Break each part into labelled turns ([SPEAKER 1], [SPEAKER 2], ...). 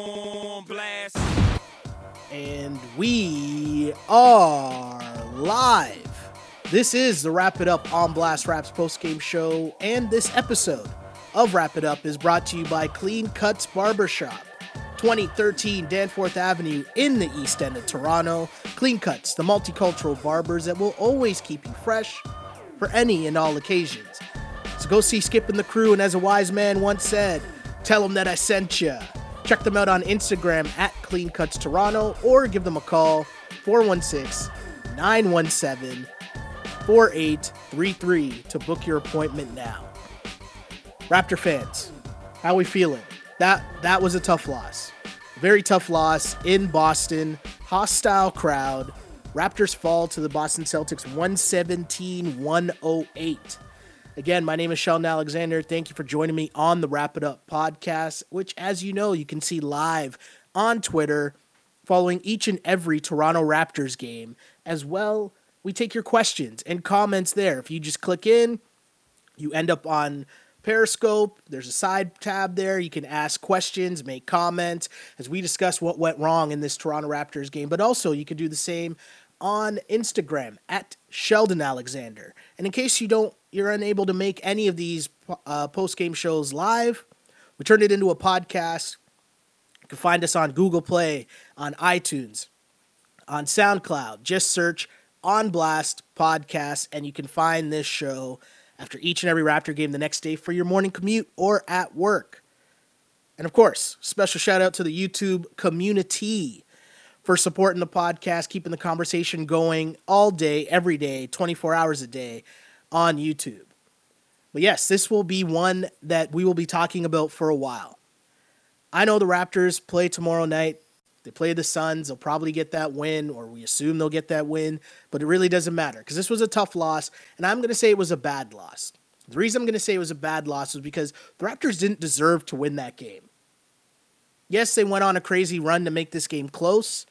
[SPEAKER 1] on blast.
[SPEAKER 2] And we are live. This is the Wrap It Up on Blast Raps post-game show, and this episode of Wrap It Up is brought to you by Clean Cuts Barbershop. 2013 Danforth Avenue in the East End of Toronto. Clean Cuts, the multicultural barbers that will always keep you fresh for any and all occasions. So go see Skip and the crew, and as a wise man once said, tell them that I sent you. Check them out on Instagram at Clean Cuts Toronto or give them a call 416 917 4833 to book your appointment now. Raptor fans, how we feeling? That that was a tough loss. Very tough loss in Boston. Hostile crowd. Raptors fall to the Boston Celtics 117-108. Again, my name is Sheldon Alexander. Thank you for joining me on the Wrap It Up podcast, which, as you know, you can see live on Twitter following each and every Toronto Raptors game. As well, we take your questions and comments there. If you just click in, you end up on Periscope. There's a side tab there. You can ask questions, make comments as we discuss what went wrong in this Toronto Raptors game. But also, you can do the same on Instagram at Sheldon Alexander. And in case you don't, you're unable to make any of these uh, post game shows live, we turned it into a podcast. You can find us on Google Play, on iTunes, on SoundCloud. Just search On Blast Podcast, and you can find this show after each and every Raptor game the next day for your morning commute or at work. And of course, special shout out to the YouTube community for supporting the podcast, keeping the conversation going all day, every day, 24 hours a day on YouTube. But yes, this will be one that we will be talking about for a while. I know the Raptors play tomorrow night. They play the Suns. They'll probably get that win, or we assume they'll get that win, but it really doesn't matter because this was a tough loss, and I'm going to say it was a bad loss. The reason I'm going to say it was a bad loss is because the Raptors didn't deserve to win that game. Yes, they went on a crazy run to make this game close,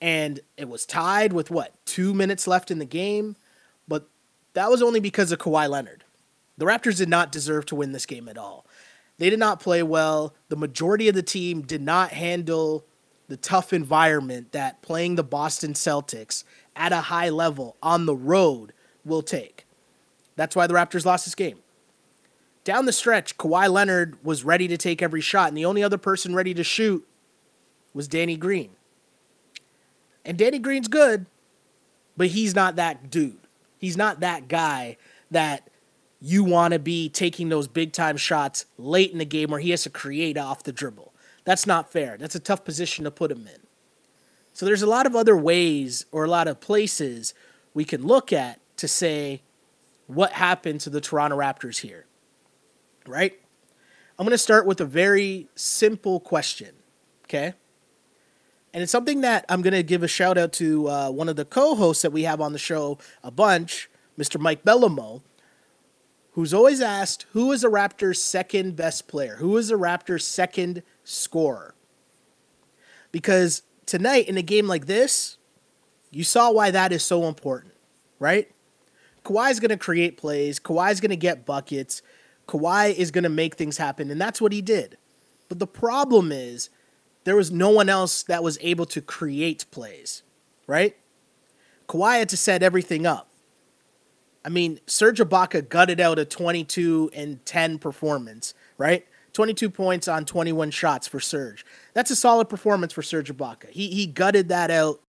[SPEAKER 2] and it was tied with what, two minutes left in the game, but that was only because of Kawhi Leonard. The Raptors did not deserve to win this game at all. They did not play well. The majority of the team did not handle the tough environment that playing the Boston Celtics at a high level on the road will take. That's why the Raptors lost this game. Down the stretch, Kawhi Leonard was ready to take every shot, and the only other person ready to shoot was Danny Green. And Danny Green's good, but he's not that dude. He's not that guy that you want to be taking those big time shots late in the game where he has to create off the dribble. That's not fair. That's a tough position to put him in. So there's a lot of other ways or a lot of places we can look at to say what happened to the Toronto Raptors here. Right? I'm going to start with a very simple question. Okay? And it's something that I'm going to give a shout out to uh, one of the co hosts that we have on the show a bunch, Mr. Mike Bellamo, who's always asked who is a Raptors' second best player? Who is a Raptors' second scorer? Because tonight, in a game like this, you saw why that is so important, right? Kawhi's going to create plays, Kawhi's going to get buckets, Kawhi is going to make things happen, and that's what he did. But the problem is, there was no one else that was able to create plays, right? Kawhi had to set everything up. I mean, Serge Ibaka gutted out a 22 and 10 performance, right? 22 points on 21 shots for Serge. That's a solid performance for Serge Ibaka. He he gutted that out.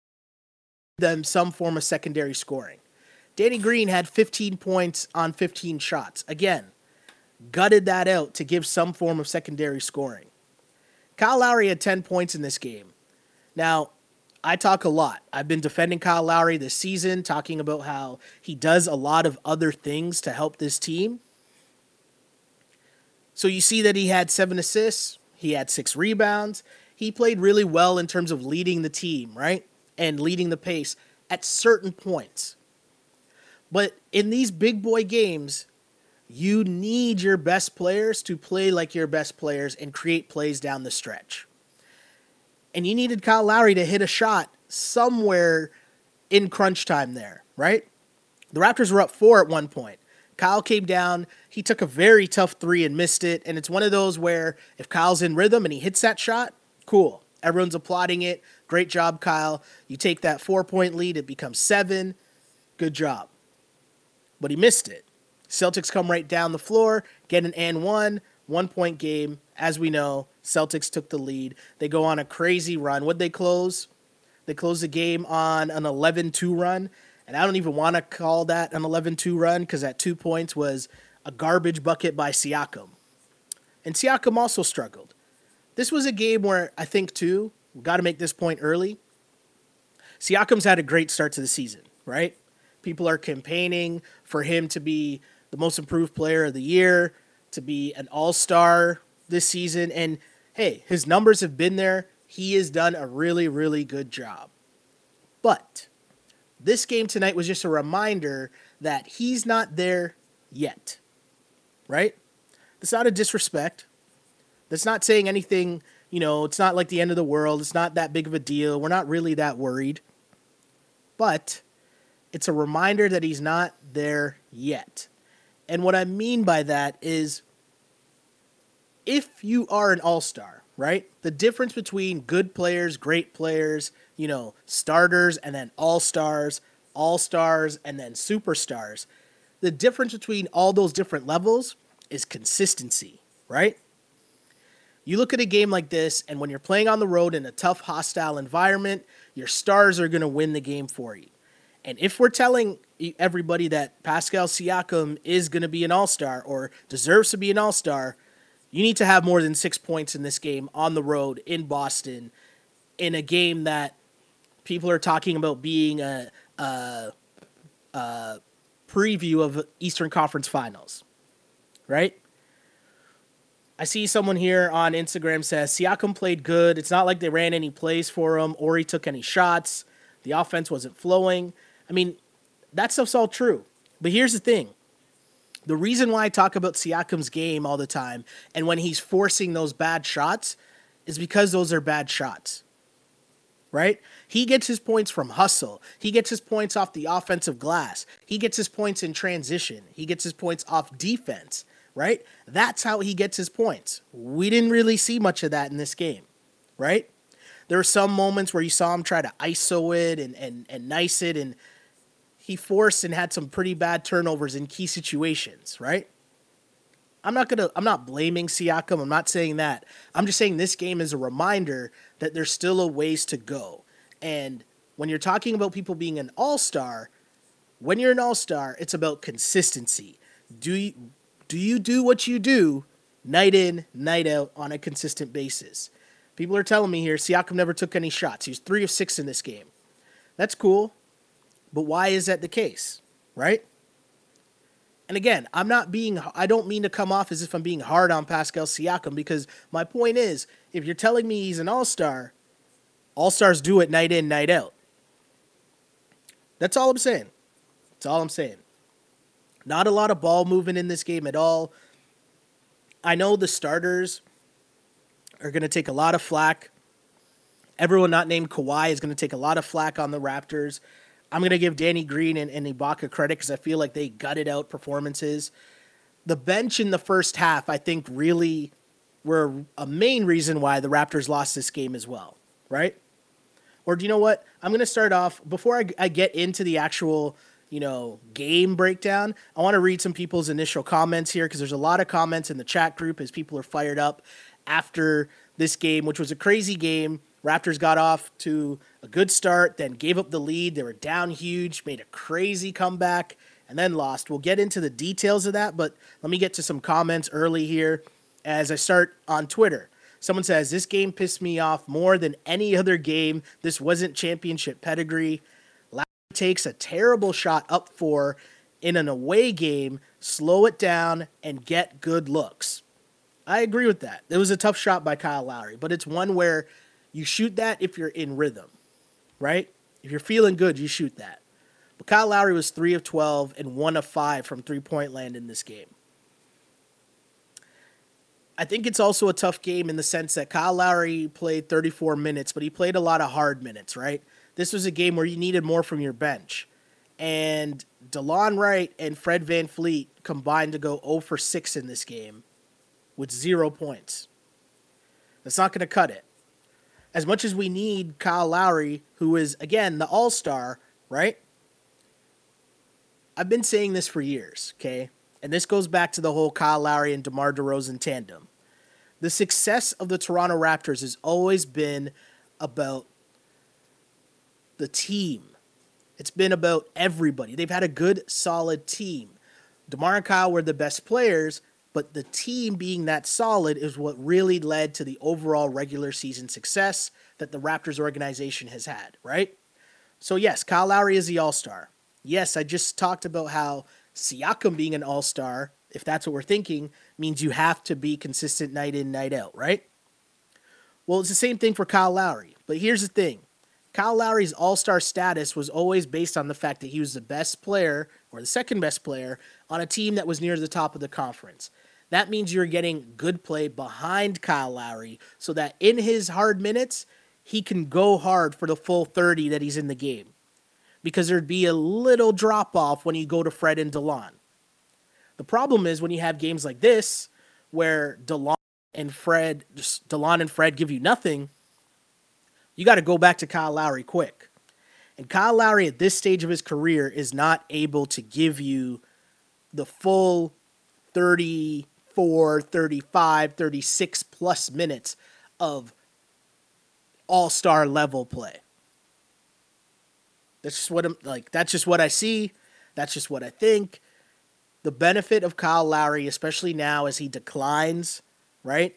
[SPEAKER 2] Them some form of secondary scoring. Danny Green had 15 points on 15 shots. Again, gutted that out to give some form of secondary scoring. Kyle Lowry had 10 points in this game. Now, I talk a lot. I've been defending Kyle Lowry this season, talking about how he does a lot of other things to help this team. So you see that he had seven assists, he had six rebounds. He played really well in terms of leading the team, right? And leading the pace at certain points. But in these big boy games, you need your best players to play like your best players and create plays down the stretch. And you needed Kyle Lowry to hit a shot somewhere in crunch time there, right? The Raptors were up four at one point. Kyle came down. He took a very tough three and missed it. And it's one of those where if Kyle's in rhythm and he hits that shot, Cool. Everyone's applauding it. Great job, Kyle. You take that four point lead, it becomes seven. Good job. But he missed it. Celtics come right down the floor, get an and one, one point game. As we know, Celtics took the lead. They go on a crazy run. Would they close? They close the game on an 11 2 run. And I don't even want to call that an 11 2 run because that two points was a garbage bucket by Siakam. And Siakam also struggled. This was a game where I think, too, we got to make this point early. Siakam's had a great start to the season, right? People are campaigning for him to be the most improved player of the year, to be an all star this season. And hey, his numbers have been there. He has done a really, really good job. But this game tonight was just a reminder that he's not there yet, right? That's not a disrespect. That's not saying anything, you know, it's not like the end of the world. It's not that big of a deal. We're not really that worried. But it's a reminder that he's not there yet. And what I mean by that is if you are an all star, right? The difference between good players, great players, you know, starters, and then all stars, all stars, and then superstars, the difference between all those different levels is consistency, right? You look at a game like this, and when you're playing on the road in a tough, hostile environment, your stars are going to win the game for you. And if we're telling everybody that Pascal Siakam is going to be an all star or deserves to be an all star, you need to have more than six points in this game on the road in Boston in a game that people are talking about being a, a, a preview of Eastern Conference Finals, right? I see someone here on Instagram says Siakam played good. It's not like they ran any plays for him or he took any shots. The offense wasn't flowing. I mean, that stuff's all true. But here's the thing the reason why I talk about Siakam's game all the time and when he's forcing those bad shots is because those are bad shots. Right? He gets his points from hustle. He gets his points off the offensive glass. He gets his points in transition. He gets his points off defense, right? That's how he gets his points. We didn't really see much of that in this game, right? There were some moments where you saw him try to ISO it and, and, and nice it and he forced and had some pretty bad turnovers in key situations, right? I'm not gonna I'm not blaming Siakam. I'm not saying that. I'm just saying this game is a reminder that there's still a ways to go. And when you're talking about people being an all-star, when you're an all-star, it's about consistency. Do you do you do what you do night in, night out on a consistent basis? People are telling me here Siakam never took any shots. He was 3 of 6 in this game. That's cool. But why is that the case? Right? And again, I'm not being, I don't mean to come off as if I'm being hard on Pascal Siakam because my point is if you're telling me he's an all star, all stars do it night in, night out. That's all I'm saying. That's all I'm saying. Not a lot of ball movement in this game at all. I know the starters are going to take a lot of flack. Everyone not named Kawhi is going to take a lot of flack on the Raptors I'm going to give Danny Green and, and Ibaka credit because I feel like they gutted out performances. The bench in the first half, I think, really were a main reason why the Raptors lost this game as well, right? Or do you know what? I'm going to start off before I, I get into the actual, you know, game breakdown. I want to read some people's initial comments here because there's a lot of comments in the chat group as people are fired up after this game, which was a crazy game. Raptors got off to a good start, then gave up the lead. They were down huge, made a crazy comeback, and then lost. We'll get into the details of that, but let me get to some comments early here as I start on Twitter. Someone says, This game pissed me off more than any other game. This wasn't championship pedigree. Lowry takes a terrible shot up for in an away game, slow it down, and get good looks. I agree with that. It was a tough shot by Kyle Lowry, but it's one where you shoot that if you're in rhythm right? If you're feeling good, you shoot that. But Kyle Lowry was 3 of 12 and 1 of 5 from three point land in this game. I think it's also a tough game in the sense that Kyle Lowry played 34 minutes, but he played a lot of hard minutes, right? This was a game where you needed more from your bench. And DeLon Wright and Fred VanVleet combined to go 0 for 6 in this game with zero points. That's not going to cut it. As much as we need Kyle Lowry, who is again the all star, right? I've been saying this for years, okay? And this goes back to the whole Kyle Lowry and DeMar DeRozan tandem. The success of the Toronto Raptors has always been about the team. It's been about everybody. They've had a good, solid team. DeMar and Kyle were the best players, but the team being that solid is what really led to the overall regular season success that the Raptors organization has had, right? So, yes, Kyle Lowry is the all star. Yes, I just talked about how Siakam being an all star, if that's what we're thinking, means you have to be consistent night in, night out, right? Well, it's the same thing for Kyle Lowry. But here's the thing Kyle Lowry's all star status was always based on the fact that he was the best player or the second best player on a team that was near the top of the conference. That means you're getting good play behind Kyle Lowry so that in his hard minutes, he can go hard for the full 30 that he's in the game. Because there'd be a little drop off when you go to Fred and DeLon. The problem is when you have games like this where DeLon and Fred, just DeLon and Fred give you nothing, you got to go back to Kyle Lowry quick. And Kyle Lowry at this stage of his career is not able to give you the full 34, 35, 36 plus minutes of all star level play. That's just what I'm like. That's just what I see. That's just what I think. The benefit of Kyle Lowry, especially now as he declines, right,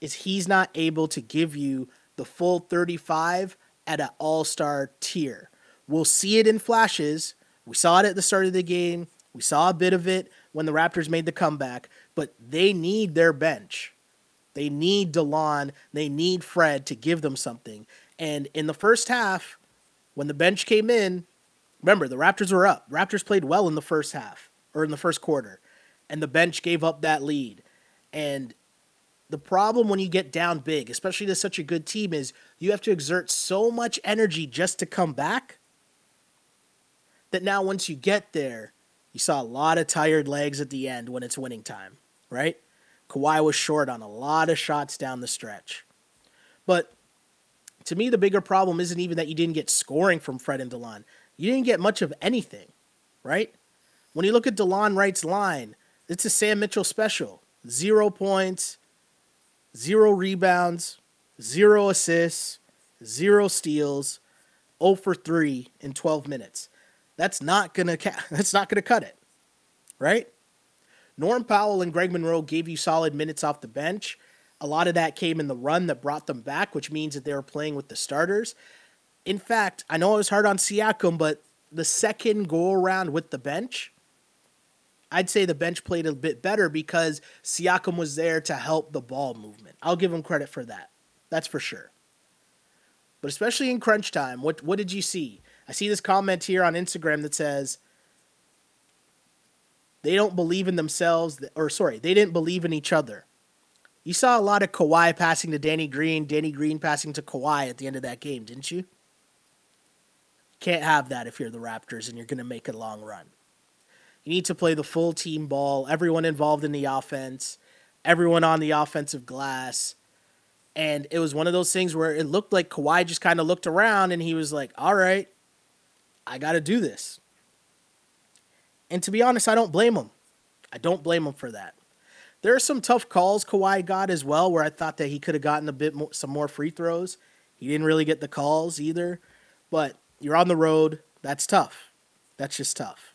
[SPEAKER 2] is he's not able to give you the full 35 at an all star tier. We'll see it in flashes. We saw it at the start of the game. We saw a bit of it when the Raptors made the comeback, but they need their bench. They need DeLon. They need Fred to give them something. And in the first half, when the bench came in, remember the Raptors were up. Raptors played well in the first half or in the first quarter, and the bench gave up that lead. And the problem when you get down big, especially to such a good team, is you have to exert so much energy just to come back that now once you get there, you saw a lot of tired legs at the end when it's winning time, right? Kawhi was short on a lot of shots down the stretch. But to me, the bigger problem isn't even that you didn't get scoring from Fred and DeLon. You didn't get much of anything, right? When you look at DeLon Wright's line, it's a Sam Mitchell special. Zero points, zero rebounds, zero assists, zero steals, 0 for 3 in 12 minutes. That's not gonna ca- that's not gonna cut it, right? Norm Powell and Greg Monroe gave you solid minutes off the bench. A lot of that came in the run that brought them back, which means that they were playing with the starters. In fact, I know I was hard on Siakam, but the second go around with the bench, I'd say the bench played a bit better because Siakam was there to help the ball movement. I'll give him credit for that. That's for sure. But especially in crunch time, what what did you see? I see this comment here on Instagram that says they don't believe in themselves, or sorry, they didn't believe in each other. You saw a lot of Kawhi passing to Danny Green, Danny Green passing to Kawhi at the end of that game, didn't you? Can't have that if you're the Raptors and you're going to make a long run. You need to play the full team ball, everyone involved in the offense, everyone on the offensive glass. And it was one of those things where it looked like Kawhi just kind of looked around and he was like, all right, I got to do this. And to be honest, I don't blame him. I don't blame him for that. There are some tough calls Kawhi got as well, where I thought that he could have gotten a bit more, some more free throws. He didn't really get the calls either. But you're on the road. That's tough. That's just tough.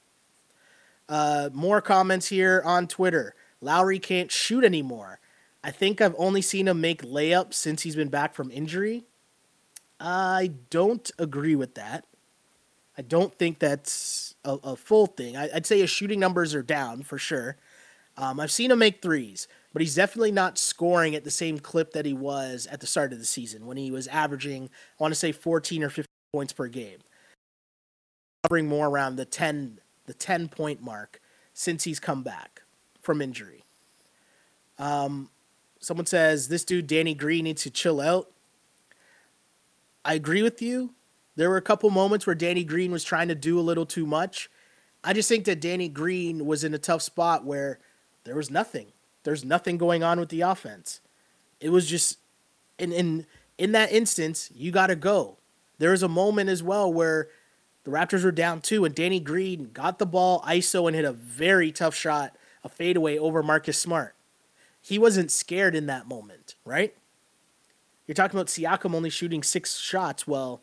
[SPEAKER 2] Uh, more comments here on Twitter. Lowry can't shoot anymore. I think I've only seen him make layups since he's been back from injury. I don't agree with that. I don't think that's a, a full thing. I, would say his shooting numbers are down for sure. Um, I've seen him make threes, but he's definitely not scoring at the same clip that he was at the start of the season when he was averaging, I want to say, 14 or 15 points per game. Covering more around the 10, the 10 point mark since he's come back from injury. Um, someone says this dude Danny Green needs to chill out. I agree with you. There were a couple moments where Danny Green was trying to do a little too much. I just think that Danny Green was in a tough spot where there was nothing. There's nothing going on with the offense. It was just in and in that instance, you got to go. There was a moment as well where the Raptors were down two, and Danny Green got the ball ISO and hit a very tough shot, a fadeaway over Marcus Smart. He wasn't scared in that moment, right? You're talking about Siakam only shooting six shots. Well,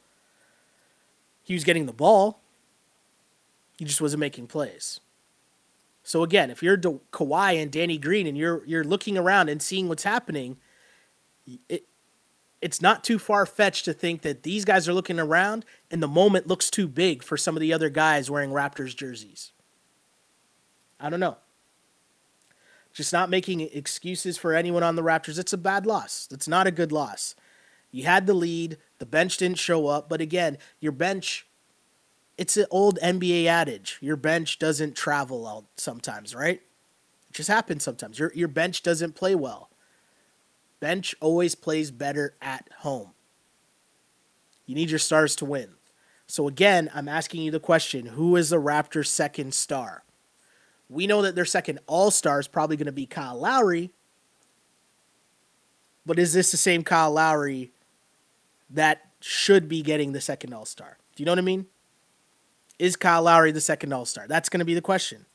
[SPEAKER 2] he was getting the ball. He just wasn't making plays. So again, if you're De- Kawhi and Danny Green and you're you're looking around and seeing what's happening, it it's not too far fetched to think that these guys are looking around and the moment looks too big for some of the other guys wearing Raptors jerseys. I don't know. Just not making excuses for anyone on the Raptors. It's a bad loss. It's not a good loss. You had the lead, the bench didn't show up, but again, your bench it's an old NBA adage. Your bench doesn't travel out sometimes, right? It just happens sometimes. Your your bench doesn't play well. Bench always plays better at home. You need your stars to win. So again, I'm asking you the question, who is the Raptors' second star? We know that their second all-star is probably going to be Kyle Lowry. But is this the same Kyle Lowry that should be getting the second all-star? Do you know what I mean? Is Kyle Lowry the second All Star? That's going to be the question.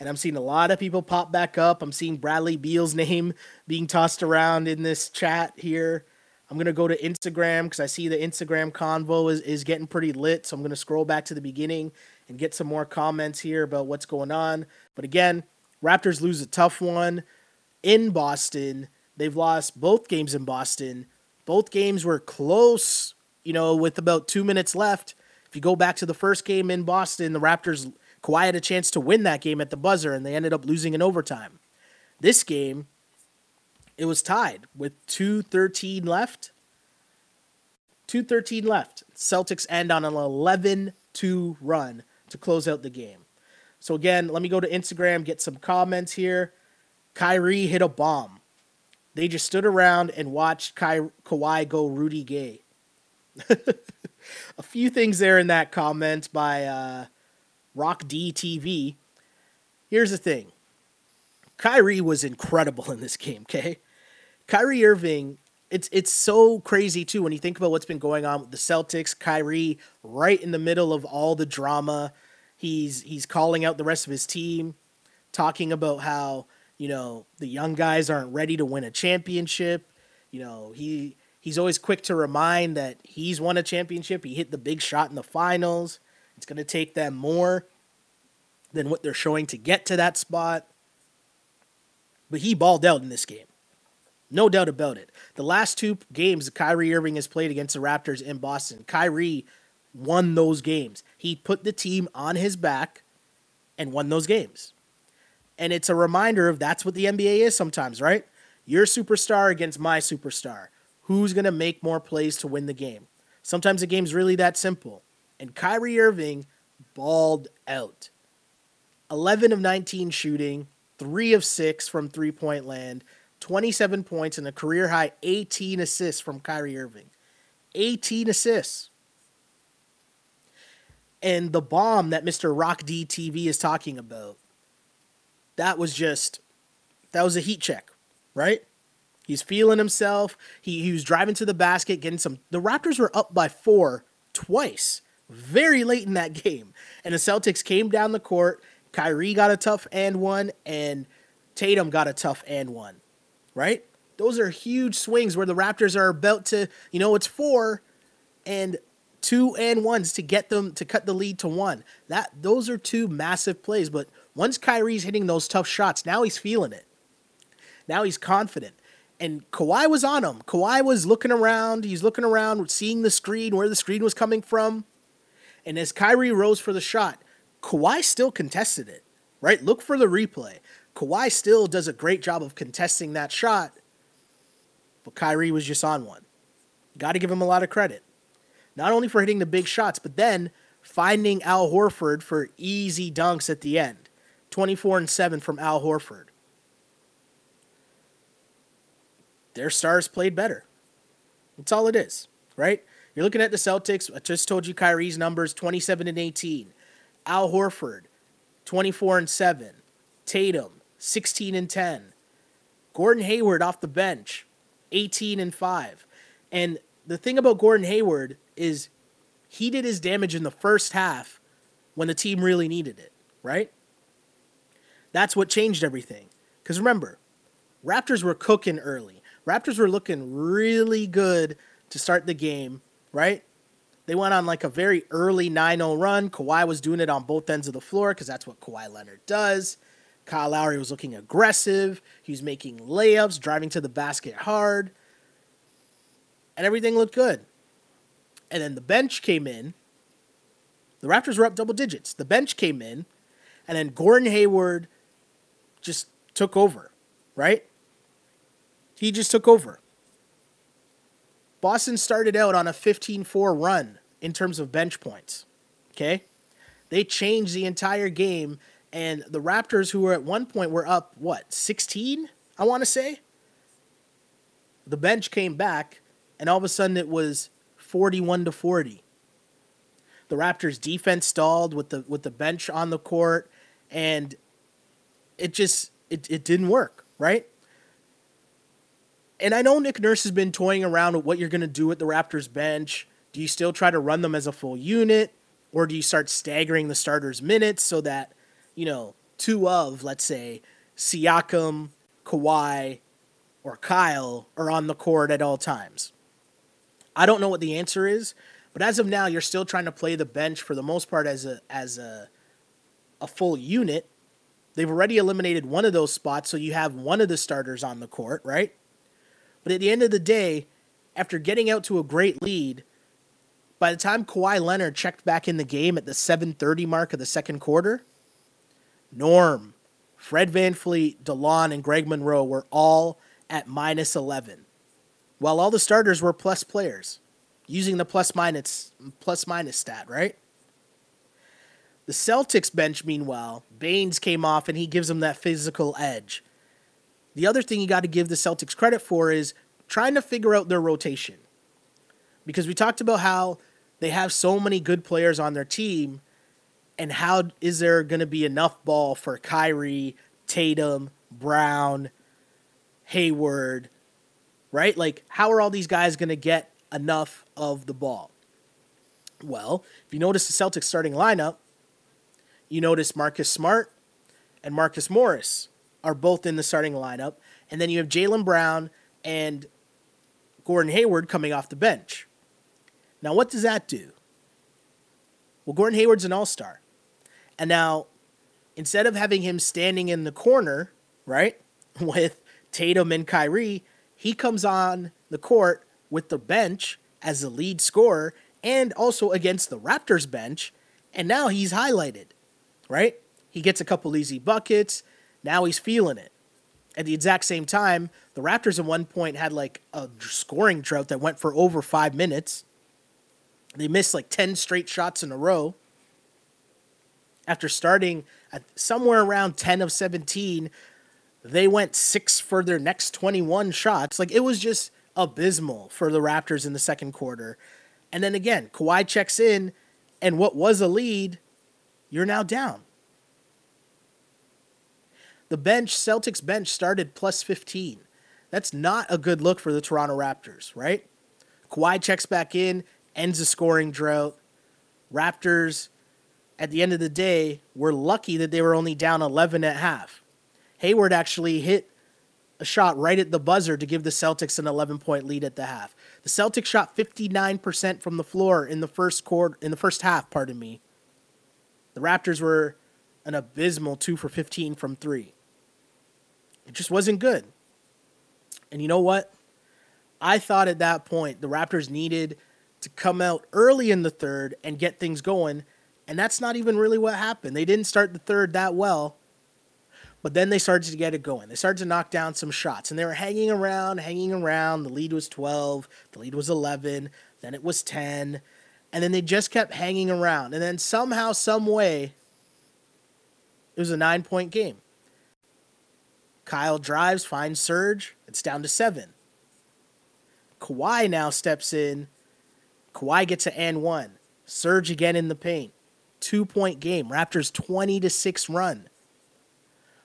[SPEAKER 2] And I'm seeing a lot of people pop back up. I'm seeing Bradley Beal's name being tossed around in this chat here. I'm going to go to Instagram because I see the Instagram convo is, is getting pretty lit. So I'm going to scroll back to the beginning and get some more comments here about what's going on. But again, Raptors lose a tough one in Boston. They've lost both games in Boston. Both games were close, you know, with about two minutes left. If you go back to the first game in Boston, the Raptors Kawhi had a chance to win that game at the buzzer, and they ended up losing in overtime. This game, it was tied with 2.13 left. 2.13 left. Celtics end on an 11 2 run to close out the game. So, again, let me go to Instagram, get some comments here. Kyrie hit a bomb. They just stood around and watched Ky- Kawhi go Rudy Gay. a few things there in that comment by uh, Rock D TV. Here's the thing Kyrie was incredible in this game, okay? Kyrie Irving, it's it's so crazy too when you think about what's been going on with the Celtics. Kyrie, right in the middle of all the drama, he's he's calling out the rest of his team, talking about how you know the young guys aren't ready to win a championship. You know he He's always quick to remind that he's won a championship. He hit the big shot in the finals. It's going to take them more than what they're showing to get to that spot. But he balled out in this game. No doubt about it. The last two games Kyrie Irving has played against the Raptors in Boston, Kyrie won those games. He put the team on his back and won those games. And it's a reminder of that's what the NBA is sometimes, right? Your superstar against my superstar who's going to make more plays to win the game. Sometimes the game's really that simple. And Kyrie Irving balled out. 11 of 19 shooting, 3 of 6 from three point land, 27 points, and a career high 18 assists from Kyrie Irving. 18 assists. And the bomb that Mr. Rock D TV is talking about, that was just, that was a heat check, right? He's feeling himself. He, he was driving to the basket, getting some. The Raptors were up by four twice, very late in that game. And the Celtics came down the court. Kyrie got a tough and one, and Tatum got a tough and one, right? Those are huge swings where the Raptors are about to, you know, it's four and two and ones to get them to cut the lead to one. That those are two massive plays. But once Kyrie's hitting those tough shots, now he's feeling it. Now he's confident and Kawhi was on him. Kawhi was looking around. He's looking around, seeing the screen, where the screen was coming from. And as Kyrie rose for the shot, Kawhi still contested it, right? Look for the replay. Kawhi still does a great job of contesting that shot, but Kyrie was just on one. Got to give him a lot of credit. Not only for hitting the big shots, but then finding Al Horford for easy dunks at the end. 24 and 7 from Al Horford. their stars played better. That's all it is, right? You're looking at the Celtics. I just told you Kyrie's numbers 27 and 18. Al Horford, 24 and 7. Tatum, 16 and 10. Gordon Hayward off the bench, 18 and 5. And the thing about Gordon Hayward is he did his damage in the first half when the team really needed it, right? That's what changed everything. Because remember, Raptors were cooking early. Raptors were looking really good to start the game, right? They went on like a very early 9 0 run. Kawhi was doing it on both ends of the floor because that's what Kawhi Leonard does. Kyle Lowry was looking aggressive. He was making layups, driving to the basket hard. And everything looked good. And then the bench came in. The Raptors were up double digits. The bench came in. And then Gordon Hayward just took over, right? He just took over. Boston started out on a 15 4 run in terms of bench points. Okay? They changed the entire game, and the Raptors, who were at one point were up, what, 16? I want to say? The bench came back, and all of a sudden it was 41 to 40. The Raptors defense stalled with the with the bench on the court and it just it, it didn't work, right? And I know Nick Nurse has been toying around with what you're going to do with the Raptors bench. Do you still try to run them as a full unit or do you start staggering the starters minutes so that, you know, two of, let's say, Siakam, Kawhi, or Kyle are on the court at all times? I don't know what the answer is, but as of now, you're still trying to play the bench for the most part as a as a a full unit. They've already eliminated one of those spots, so you have one of the starters on the court, right? But at the end of the day, after getting out to a great lead, by the time Kawhi Leonard checked back in the game at the 7:30 mark of the second quarter, Norm, Fred VanVleet, DeLon, and Greg Monroe were all at minus 11 while all the starters were plus players, using the plus minus plus minus stat, right? The Celtics bench, meanwhile, Baynes came off and he gives them that physical edge. The other thing you got to give the Celtics credit for is trying to figure out their rotation. Because we talked about how they have so many good players on their team, and how is there going to be enough ball for Kyrie, Tatum, Brown, Hayward, right? Like, how are all these guys going to get enough of the ball? Well, if you notice the Celtics starting lineup, you notice Marcus Smart and Marcus Morris are both in the starting lineup. And then you have Jaylen Brown and Gordon Hayward coming off the bench. Now, what does that do? Well, Gordon Hayward's an all star. And now, instead of having him standing in the corner, right, with Tatum and Kyrie, he comes on the court with the bench as the lead scorer and also against the Raptors bench, and now he's highlighted, right? He gets a couple easy buckets. Now he's feeling it. At the exact same time, the Raptors at one point had like a scoring drought that went for over five minutes. They missed like 10 straight shots in a row. After starting at somewhere around 10 of 17, they went six for their next 21 shots. Like it was just abysmal for the Raptors in the second quarter. And then again, Kawhi checks in, and what was a lead, you're now down. The bench, Celtics bench, started plus 15. That's not a good look for the Toronto Raptors, right? Kawhi checks back in, ends the scoring drought. Raptors, at the end of the day, were lucky that they were only down 11 at half. Hayward actually hit a shot right at the buzzer to give the Celtics an 11 point lead at the half. The Celtics shot 59% from the floor in the first quarter in the first half, pardon me. The Raptors were an abysmal 2 for 15 from 3. It just wasn't good. And you know what? I thought at that point the Raptors needed to come out early in the third and get things going, and that's not even really what happened. They didn't start the third that well but then they started to get it going. They started to knock down some shots, and they were hanging around, hanging around. The lead was 12, the lead was 11, then it was 10, and then they just kept hanging around. And then somehow, some way, it was a nine point game. Kyle drives, finds Serge. It's down to seven. Kawhi now steps in. Kawhi gets an and one. Serge again in the paint. Two point game. Raptors 20 to 6 run.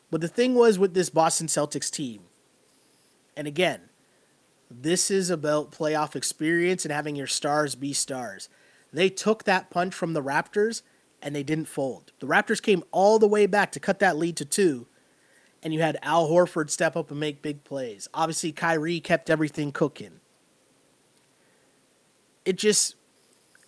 [SPEAKER 2] But the thing was with this Boston Celtics team, and again, This is about playoff experience and having your stars be stars. They took that punch from the Raptors and they didn't fold. The Raptors came all the way back to cut that lead to two, and you had Al Horford step up and make big plays. Obviously, Kyrie kept everything cooking. It just,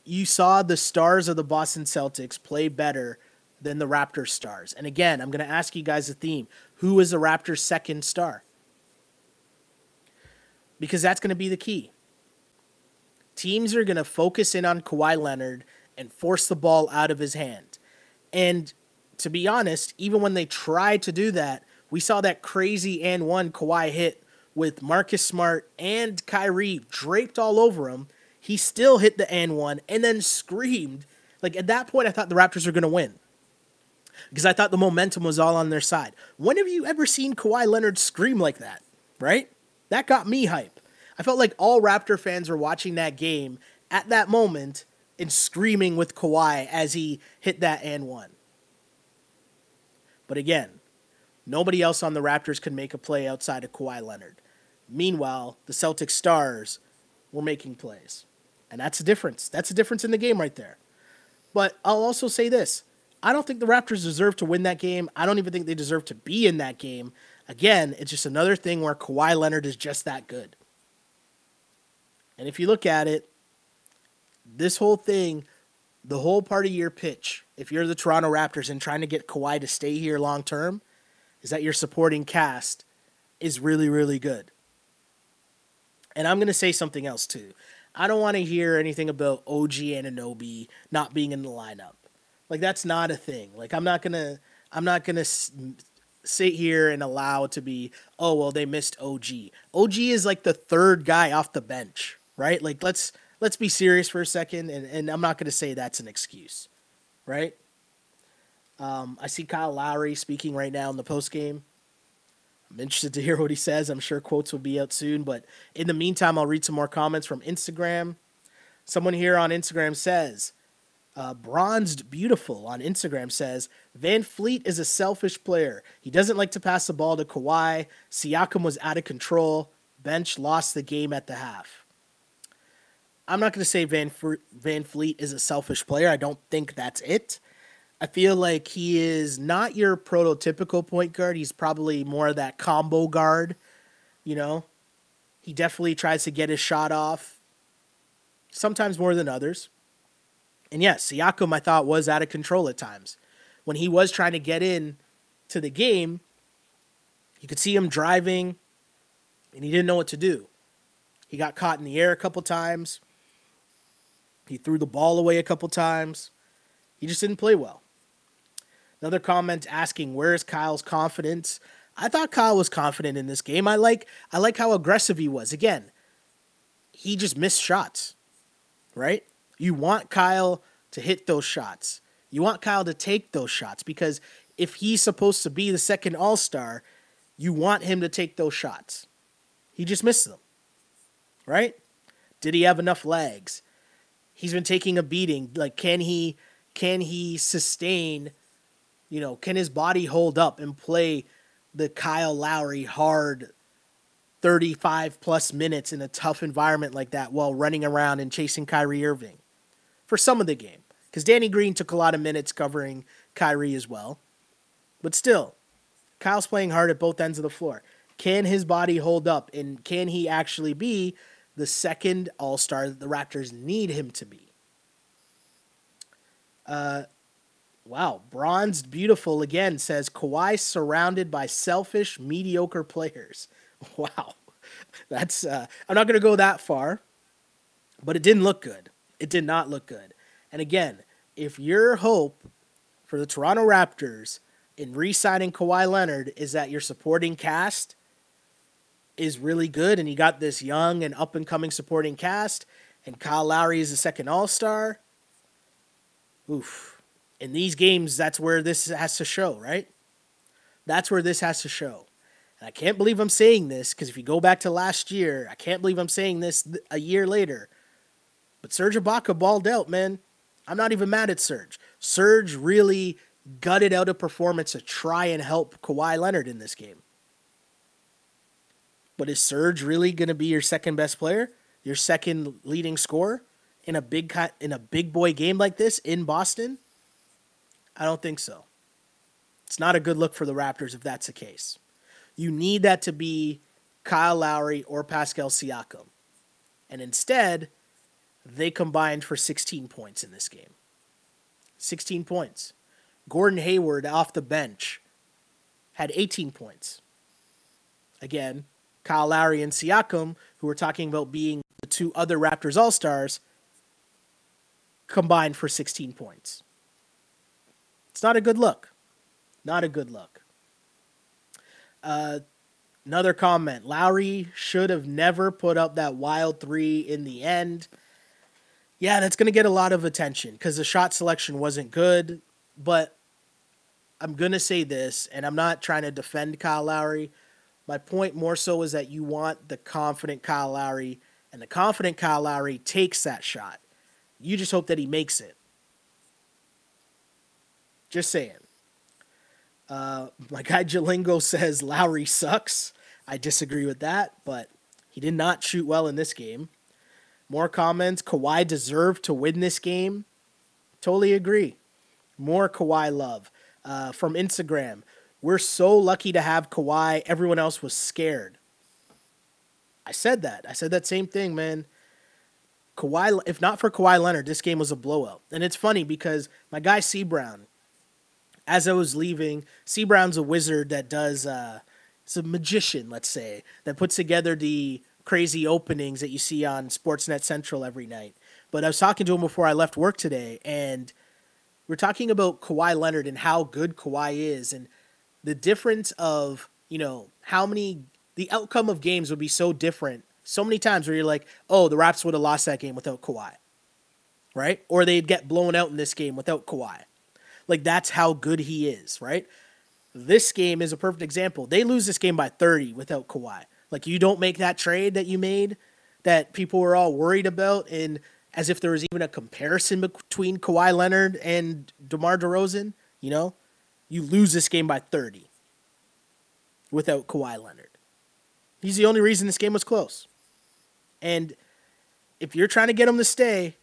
[SPEAKER 2] you saw the stars of the Boston Celtics play better than the Raptors stars. And again, I'm going to ask you guys a theme. Who is the Raptors' second star? Because that's going to be the key. Teams are going to focus in on Kawhi Leonard and force the ball out of his hand. And to be honest, even when they tried to do that, we saw that crazy and one Kawhi hit with Marcus Smart and Kyrie draped all over him. He still hit the and one and then screamed. Like at that point, I thought the Raptors were going to win because I thought the momentum was all on their side. When have you ever seen Kawhi Leonard scream like that? Right? That got me hype. I felt like all Raptor fans were watching that game at that moment and screaming with Kawhi as he hit that and one. But again, nobody else on the Raptors could make a play outside of Kawhi Leonard. Meanwhile, the Celtic stars were making plays. And that's a difference. That's a difference in the game right there. But I'll also say this I don't think the Raptors deserve to win that game. I don't even think they deserve to be in that game. Again, it's just another thing where Kawhi Leonard is just that good. And if you look at it, this whole thing, the whole part of your pitch, if you're the Toronto Raptors and trying to get Kawhi to stay here long term, is that your supporting cast is really, really good. And I'm going to say something else too. I don't want to hear anything about OG Anunoby not being in the lineup. Like that's not a thing. Like I'm not going to I'm not going to sit here and allow to be, "Oh, well they missed OG." OG is like the third guy off the bench, right? Like let's let's be serious for a second, and, and I'm not to say that's an excuse, right? Um, I see Kyle Lowry speaking right now in the post game. I'm interested to hear what he says. I'm sure quotes will be out soon, but in the meantime, I'll read some more comments from Instagram. Someone here on Instagram says, uh, Bronzed Beautiful on Instagram says, VanVleet is a selfish player. He doesn't like to pass the ball to Kawhi. Siakam was out of control. Bench lost the game at the half. I'm not going to say Van VanVleet is a selfish player. I don't think that's it. I feel like he is not your prototypical point guard. He's probably more of that combo guard, you know. He definitely tries to get his shot off, sometimes more than others. And yes, Siakam I thought was out of control at times. When he was trying to get in to the game, you could see him driving and he didn't know what to do. He got caught in the air a couple times. He threw the ball away a couple times. He just didn't play well. Another comment asking where is Kyle's confidence? I thought Kyle was confident in this game. I like I like how aggressive he was. Again, he just missed shots. Right? You want Kyle to hit those shots. You want Kyle to take those shots because if he's supposed to be the second All-Star, you want him to take those shots. He just missed them. Right? Did he have enough legs? He's been taking a beating. Like, can he can he sustain? You know, can his body hold up and play the Kyle Lowry hard 35 plus minutes in a tough environment like that while running around and chasing Kyrie Irving for some of the game? Because Danny Green took a lot of minutes covering Kyrie as well. But still, Kyle's playing hard at both ends of the floor. Can his body hold up and can he actually be the second All Star that the Raptors need him to be. Uh, wow, bronzed beautiful again says Kawhi surrounded by selfish, mediocre players. Wow, that's uh, I'm not to go that far, but it didn't look good. It did not look good. And again, if your hope for the Toronto Raptors in re-signing Kawhi Leonard is that your supporting cast is really good, and you got this young and up and coming supporting cast, and Kyle Lowry is a second All Star. Oof. In these games, that's where this has to show, right? That's where this has to show. And I can't believe I'm saying this because if you go back to last year, I can't believe I'm saying this a year later. But Serge Ibaka balled out, man. I'm not even mad at Serge. Serge really gutted out a performance to try and help Kawhi Leonard in this game. But is Serge really going to be your second best player, your second leading scorer in a big in a big boy game like this in Boston? I don't think so. It's not a good look for the Raptors if that's the case. You need that to be Kyle Lowry or Pascal Siakam. And instead, they combined for 16 points in this game. 16 points. Gordon Hayward off the bench had 18 points. Again, Kyle Lowry and Siakam, who we're talking about being the two other Raptors All Stars, combined for 16 points. It's not a good look. Not a good look. Uh, another comment Lowry should have never put up that wild three in the end. Yeah, that's going to get a lot of attention because the shot selection wasn't good. But I'm going to say this, and I'm not trying to defend Kyle Lowry. My point more so is that you want the confident Kyle Lowry, and the confident Kyle Lowry takes that shot. You just hope that he makes it. Just saying. Uh, my guy Jalingo says Lowry sucks. I disagree with that, but he did not shoot well in this game. More comments. Kawhi deserved to win this game. Totally agree. More Kawhi love uh, from Instagram. We're so lucky to have Kawhi. Everyone else was scared. I said that. I said that same thing, man. Kawhi, if not for Kawhi Leonard, this game was a blowout. And it's funny because my guy C Brown, as I was leaving, C Brown's a wizard that does. Uh, it's a magician, let's say, that puts together the crazy openings that you see on Sportsnet Central every night. But I was talking to him before I left work today, and we're talking about Kawhi Leonard and how good Kawhi is, and the difference of you know how many the outcome of games would be so different. So many times where you're like, oh, the Raps would have lost that game without Kawhi, right? Or they'd get blown out in this game without Kawhi. Like that's how good he is, right? This game is a perfect example. They lose this game by 30 without Kawhi. Like you don't make that trade that you made that people were all worried about and as if there was even a comparison between Kawhi Leonard and DeMar DeRozan, you know? You lose this game by 30 without Kawhi Leonard. He's the only reason this game was close. And if you're trying to get him to stay,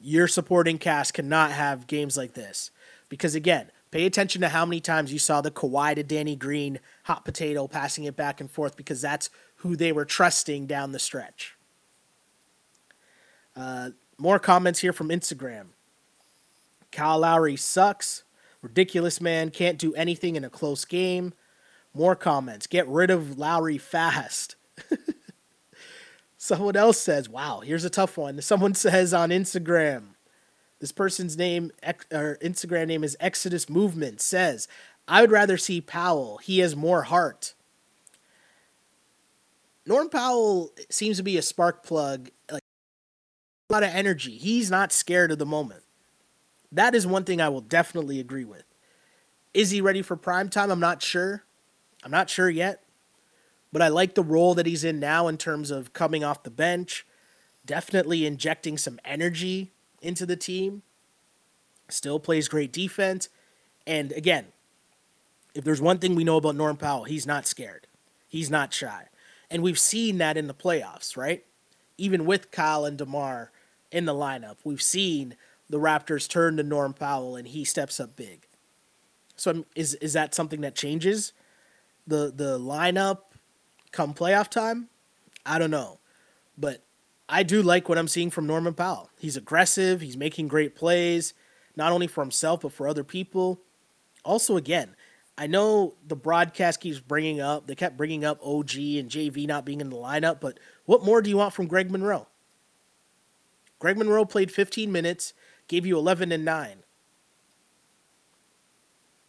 [SPEAKER 2] your supporting cast cannot have games like this. Because again, Pay attention to how many times you saw the Kawhi to Danny Green hot potato passing it back and forth because that's who they were trusting down the stretch. Uh, more comments here from Instagram. Kyle Lowry sucks. Ridiculous man. Can't do anything in a close game. More comments. Get rid of Lowry fast. Someone else says, wow, here's a tough one. Someone says on Instagram, this person's name or Instagram name is Exodus Movement says, I would rather see Powell. He has more heart. Norm Powell seems to be a spark plug, like a lot of energy. He's not scared of the moment. That is one thing I will definitely agree with. Is he ready for prime time? I'm not sure. I'm not sure yet. But I like the role that he's in now in terms of coming off the bench, definitely injecting some energy into the team. Still plays great defense. And again, if there's one thing we know about Norm Powell, he's not scared. He's not shy. And we've seen that in the playoffs, right? Even with Kyle and DeMar in the lineup, we've seen the Raptors turn to Norm Powell and he steps up big. So is is that something that changes the the lineup come playoff time? I don't know. But I do like what I'm seeing from Norman Powell. He's aggressive, he's making great plays, not only for himself, but for other people. Also, again, I know the broadcast keeps bringing up, they kept bringing up OG and JV not being in the lineup, but what more do you want from Greg Monroe? Greg Monroe played 15 minutes, gave you 11 and 9.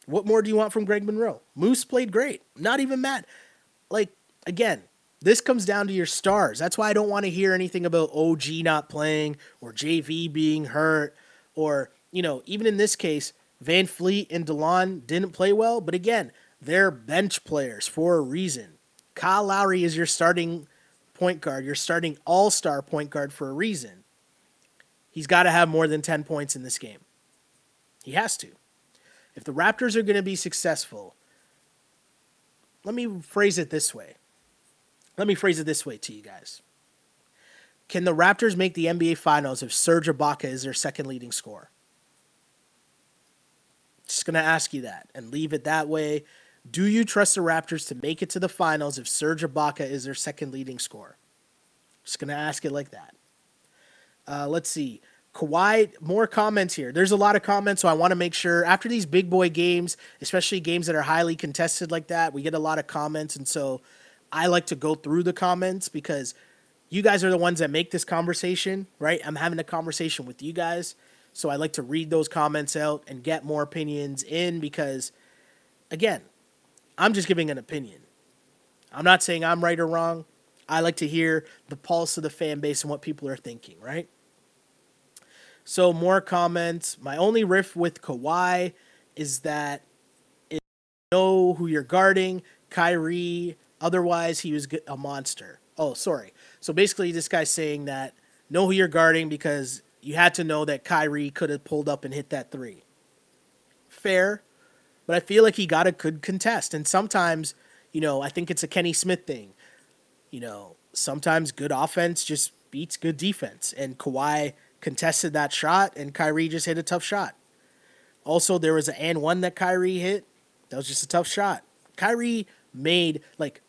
[SPEAKER 2] What more do you want from Greg Monroe? Moose played great. Not even mad. Like, again, this comes down to your stars. That's why I don't want to hear anything about OG not playing or JV being hurt or, you know, even in this case, VanVleet and DeLon didn't play well, but again, they're bench players for a reason. Kyle Lowry is your starting point guard, your starting all star point guard for a reason. He's got to have more than 10 points in this game. He has to. If the Raptors are going to be successful, let me phrase it this way let me phrase it this way to you guys. Can the Raptors make the NBA Finals if Serge Ibaka is their second leading scorer? Just going to ask you that and leave it that way. Do you trust the Raptors to make it to the finals if Serge Ibaka is their second leading scorer? Just going to ask it like that. Uh, let's see. Kawhi, more comments here. There's a lot of comments, so I want to make sure after these big boy games, especially games that are highly contested like that, we get a lot of comments. And so I like to go through the comments because you guys are the ones that make this conversation, right? I'm having a conversation with you guys. So I like to read those comments out and get more opinions in because, again, I'm just giving an opinion. I'm not saying I'm right or wrong. I like to hear the pulse of the fan base and what people are thinking, right? So more comments. My only riff with Kawhi is that know who you're guarding, Kyrie. Otherwise, he was a monster. Oh, sorry. So basically, this guy's saying that know who you're guarding because you had to know that Kyrie could have pulled up and hit that three. Fair, but I feel like he got a good contest. And sometimes, you know, I think it's a Kenny Smith thing. You know, sometimes good offense just beats good defense. And Kawhi contested that shot, and Kyrie just hit a tough shot. Also, there was an and one that Kyrie hit. That was just a tough shot. Kyrie made like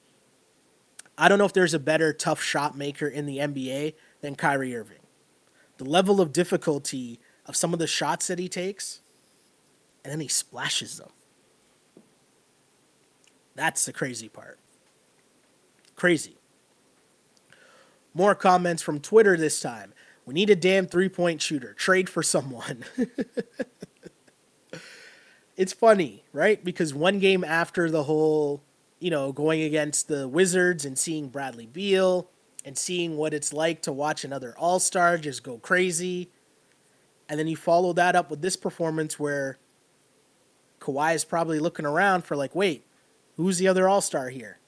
[SPEAKER 2] I don't know if there's a better tough shot maker in the NBA than Kyrie Irving. The level of difficulty of some of the shots that he takes, and then he splashes them. That's the crazy part. Crazy. More comments from Twitter this time. We need a damn three point shooter. Trade for someone. it's funny, right? Because one game after the whole, you know, going against the Wizards and seeing Bradley Beal and seeing what it's like to watch another All Star just go crazy. And then you follow that up with this performance where Kawhi is probably looking around for, like, wait, who's the other All Star here?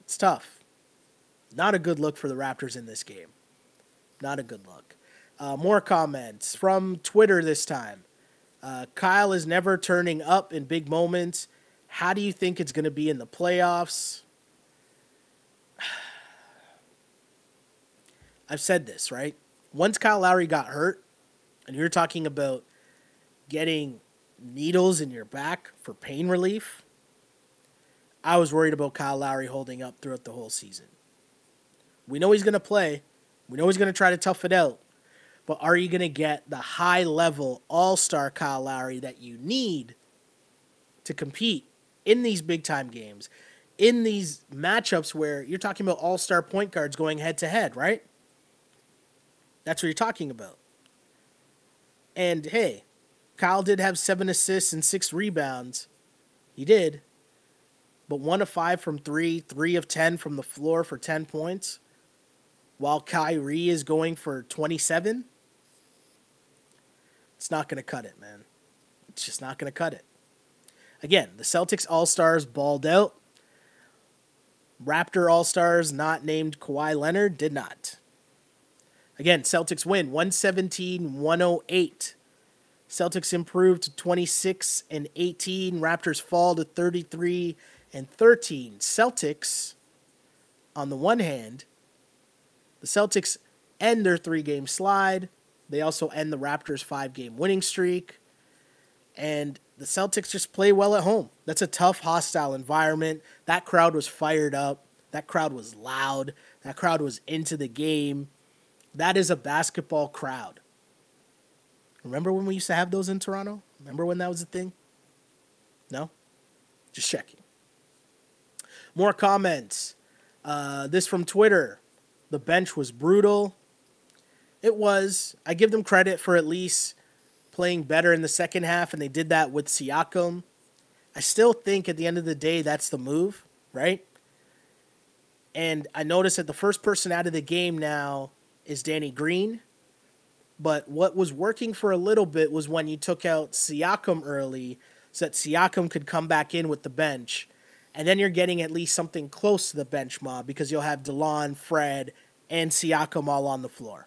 [SPEAKER 2] It's tough. Not a good look for the Raptors in this game. Not a good look. Uh, more comments from Twitter this time. Uh, Kyle is never turning up in big moments. How do you think it's going to be in the playoffs? I've said this, right? Once Kyle Lowry got hurt, and you're talking about getting needles in your back for pain relief, I was worried about Kyle Lowry holding up throughout the whole season. We know he's going to play. We know he's going to try to tough it out. But are you going to get the high level all star Kyle Lowry that you need to compete in these big time games, in these matchups where you're talking about all star point guards going head to head, right? That's what you're talking about. And hey, Kyle did have seven assists and six rebounds. He did. But one of five from three, three of 10 from the floor for 10 points, while Kyrie is going for 27. It's not going to cut it, man. It's just not going to cut it. Again, the Celtics All Stars balled out. Raptor All Stars, not named Kawhi Leonard, did not. Again, Celtics win 117 108. Celtics improved to 26 and 18. Raptors fall to 33 and 13. Celtics, on the one hand, the Celtics end their three game slide. They also end the Raptors' five game winning streak. And the Celtics just play well at home. That's a tough, hostile environment. That crowd was fired up. That crowd was loud. That crowd was into the game. That is a basketball crowd. Remember when we used to have those in Toronto? Remember when that was a thing? No? Just checking. More comments. Uh, this from Twitter. The bench was brutal. It was. I give them credit for at least playing better in the second half, and they did that with Siakam. I still think at the end of the day, that's the move, right? And I noticed that the first person out of the game now is Danny Green. But what was working for a little bit was when you took out Siakam early so that Siakam could come back in with the bench. And then you're getting at least something close to the bench mob because you'll have DeLon, Fred, and Siakam all on the floor.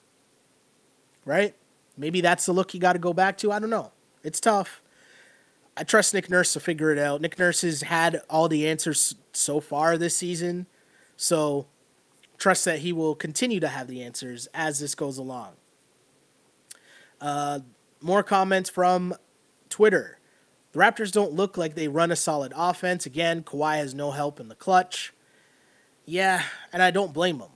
[SPEAKER 2] Right? Maybe that's the look you got to go back to. I don't know. It's tough. I trust Nick Nurse to figure it out. Nick Nurse has had all the answers so far this season. So trust that he will continue to have the answers as this goes along. Uh, more comments from Twitter. The Raptors don't look like they run a solid offense. Again, Kawhi has no help in the clutch. Yeah, and I don't blame them.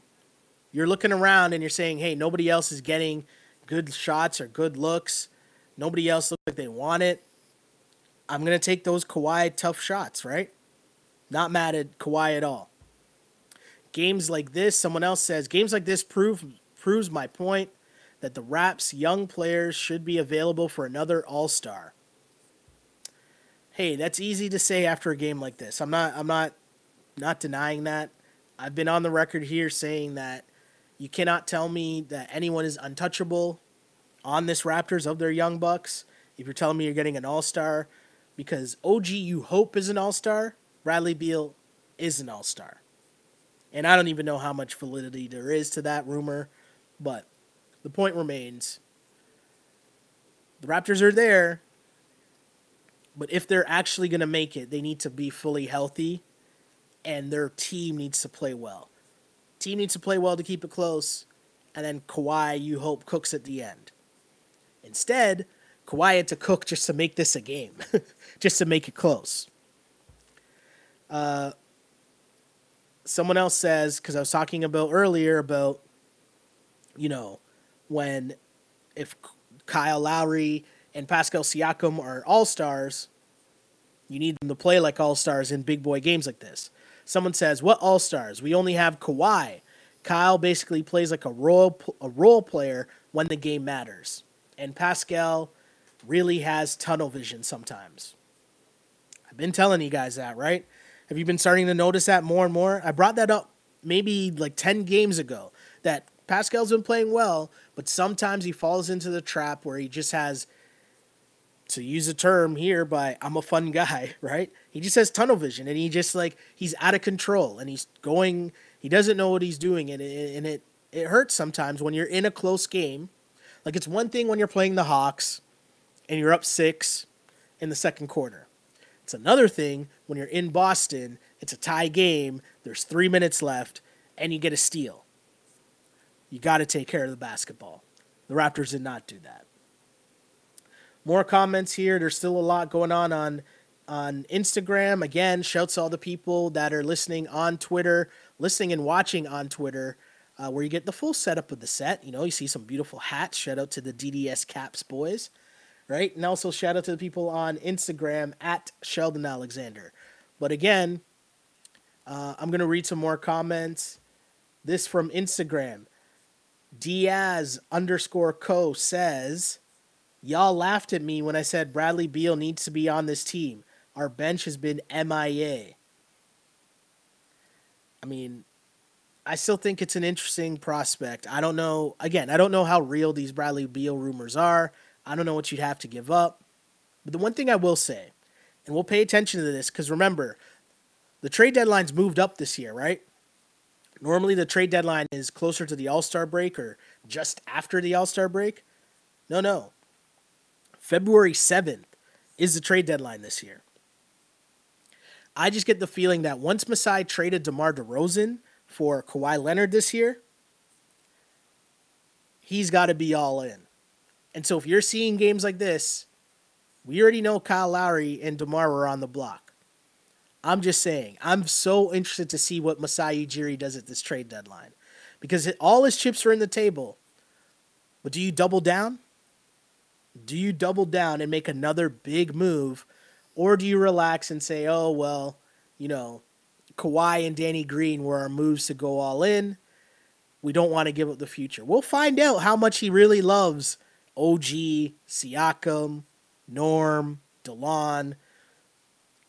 [SPEAKER 2] You're looking around and you're saying, hey, nobody else is getting good shots or good looks. Nobody else looks like they want it. I'm going to take those Kawhi tough shots, right? Not mad at Kawhi at all. Games like this, someone else says, games like this prove proves my point that the Raps young players should be available for another All-Star. Hey, that's easy to say after a game like this. I'm not I'm not not denying that. I've been on the record here saying that you cannot tell me that anyone is untouchable on this Raptors of their young bucks. If you're telling me you're getting an all-star because OG you hope is an all-star, Bradley Beal is an all-star. And I don't even know how much validity there is to that rumor, but the point remains the Raptors are there, but if they're actually going to make it, they need to be fully healthy and their team needs to play well. Team needs to play well to keep it close, and then Kawhi, you hope, cooks at the end. Instead, Kawhi had to cook just to make this a game, just to make it close. Uh, someone else says, because I was talking about earlier about, you know, when if Kyle Lowry and Pascal Siakam are all stars, you need them to play like all stars in big boy games like this. Someone says, "What all stars? We only have Kawhi." Kyle basically plays like a role a role player when the game matters, and Pascal really has tunnel vision sometimes. I've been telling you guys that, right? Have you been starting to notice that more and more? I brought that up maybe like 10 games ago that Pascal's been playing well, but sometimes he falls into the trap where he just has to use a term here by I'm a fun guy, right? He just has tunnel vision and he just like he's out of control and he's going he doesn't know what he's doing and it, and it it hurts sometimes when you're in a close game. Like it's one thing when you're playing the Hawks and you're up 6 in the second quarter. It's another thing when you're in Boston, it's a tie game, there's 3 minutes left and you get a steal. You got to take care of the basketball. The Raptors did not do that more comments here. There's still a lot going on on on Instagram. Again, shouts to all the people that are listening on Twitter, listening and watching on Twitter, uh, where you get the full setup of the set. You know, you see some beautiful hats. Shout out to the DDS Caps boys, right? And also shout out to the people on Instagram at Sheldon Alexander. But again, uh, I'm gonna read some more comments. This from Instagram. Diaz underscore co says Y'all laughed at me when I said Bradley Beal needs to be on this team. Our bench has been MIA. I mean, I still think it's an interesting prospect. I don't know. Again, I don't know how real these Bradley Beal rumors are. I don't know what you'd have to give up. But the one thing I will say, and we'll pay attention to this because remember, the trade deadline's moved up this year, right? Normally, the trade deadline is closer to the All Star break or just after the All Star break. No, no. February 7th is the trade deadline this year. I just get the feeling that once Masai traded DeMar DeRozan for Kawhi Leonard this year, he's got to be all in. And so if you're seeing games like this, we already know Kyle Lowry and DeMar are on the block. I'm just saying, I'm so interested to see what Masai Ujiri does at this trade deadline. Because all his chips are in the table. But do you double down? Do you double down and make another big move, or do you relax and say, oh, well, you know, Kawhi and Danny Green were our moves to go all in. We don't want to give up the future. We'll find out how much he really loves OG, Siakam, Norm, DeLon.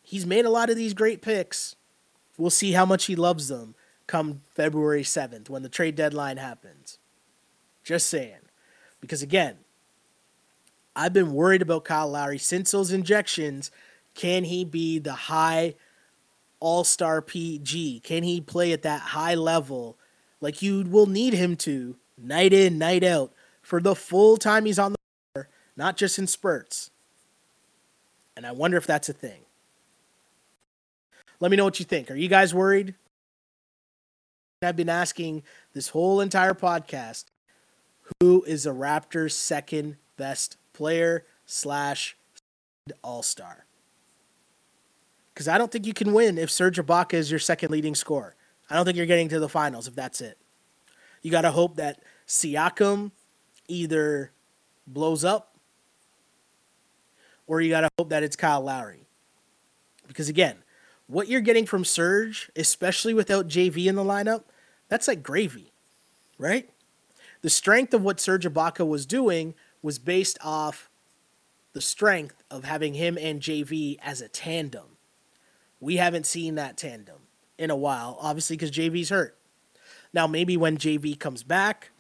[SPEAKER 2] He's made a lot of these great picks. We'll see how much he loves them come February 7th when the trade deadline happens. Just saying. Because again, I've been worried about Kyle Lowry since those injections. Can he be the high all star PG? Can he play at that high level like you will need him to night in, night out for the full time he's on the floor, not just in spurts? And I wonder if that's a thing. Let me know what you think. Are you guys worried? I've been asking this whole entire podcast who is a Raptors' second best player slash all star? Because I don't think you can win if Serge Ibaka is your second leading scorer. I don't think you're getting to the finals if that's it. You got to hope that Siakam either blows up or you got to hope that it's Kyle Lowry. Because again, what you're getting from Serge, especially without JV in the lineup, that's like gravy, right? The strength of what Serge Ibaka was doing was based off the strength of having him and JV as a tandem. We haven't seen that tandem in a while, obviously, because JV's hurt. Now, maybe when JV comes back,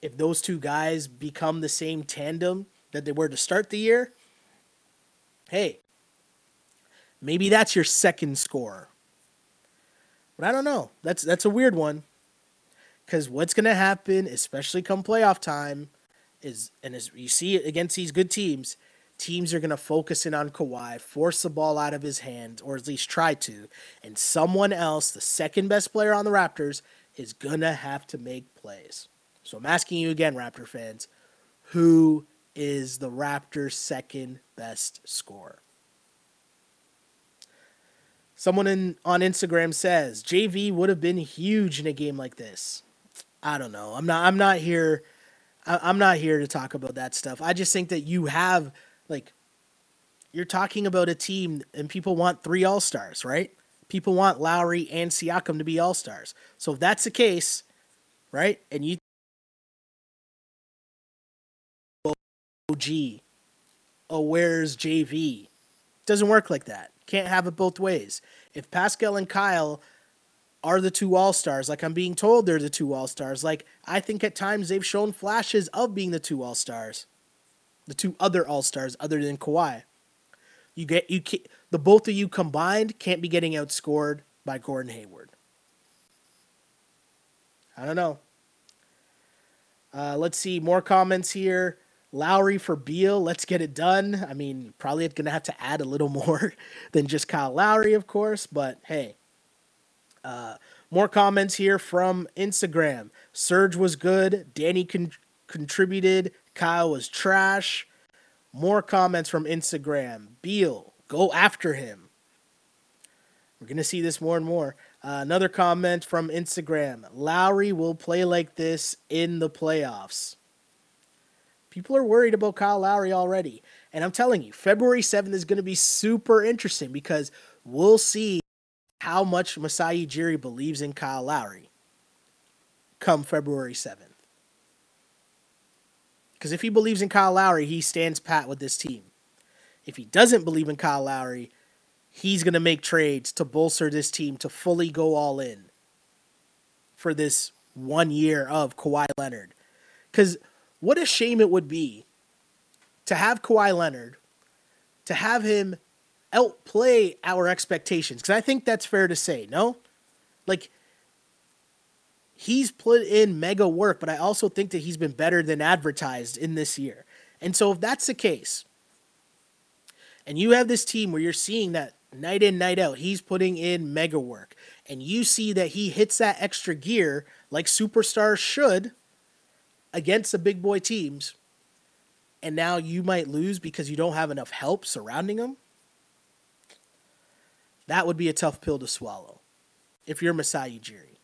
[SPEAKER 2] if those two guys become the same tandem that they were to start the year, hey, maybe that's your second score. But I don't know. That's that's a weird one. Cause what's gonna happen, especially come playoff time, is and as you see against these good teams, teams are gonna focus in on Kawhi, force the ball out of his hands, or at least try to, and someone else, the second best player on the Raptors, is gonna have to make plays. So I'm asking you again, Raptor fans, who is the Raptors' second best scorer? Someone in, on Instagram says JV would have been huge in a game like this. I don't know. I'm not. I'm not here. I'm not here to talk about that stuff. I just think that you have like you're talking about a team and people want three all stars, right? People want Lowry and Siakam to be all stars. So if that's the case, right, and you OG, oh where's JV? Doesn't work like that. Can't have it both ways. If Pascal and Kyle are the two all stars, like I'm being told they're the two all stars, like I think at times they've shown flashes of being the two all stars, the two other all stars other than Kawhi. You get you the both of you combined can't be getting outscored by Gordon Hayward. I don't know. Uh, let's see more comments here. Lowry for Beal, let's get it done. I mean, probably going to have to add a little more than just Kyle Lowry, of course, but hey. Uh, more comments here from Instagram. Serge was good. Danny con- contributed. Kyle was trash. More comments from Instagram. Beal, go after him. We're going to see this more and more. Uh, another comment from Instagram. Lowry will play like this in the playoffs. People are worried about Kyle Lowry already. And I'm telling you, February 7th is going to be super interesting because we'll see how much Masai Ujiri believes in Kyle Lowry come February 7th. Because if he believes in Kyle Lowry, he stands pat with this team. If he doesn't believe in Kyle Lowry, he's going to make trades to bolster this team to fully go all in for this one year of Kawhi Leonard. Because what a shame it would be to have Kawhi Leonard, to have him outplay our expectations. Because I think that's fair to say, no? Like, he's put in mega work, but I also think that he's been better than advertised in this year. And so, if that's the case, and you have this team where you're seeing that night in, night out, he's putting in mega work, and you see that he hits that extra gear like superstars should against the big boy teams, and now you might lose because you don't have enough help surrounding them, that would be a tough pill to swallow if you're Masai Ujiri.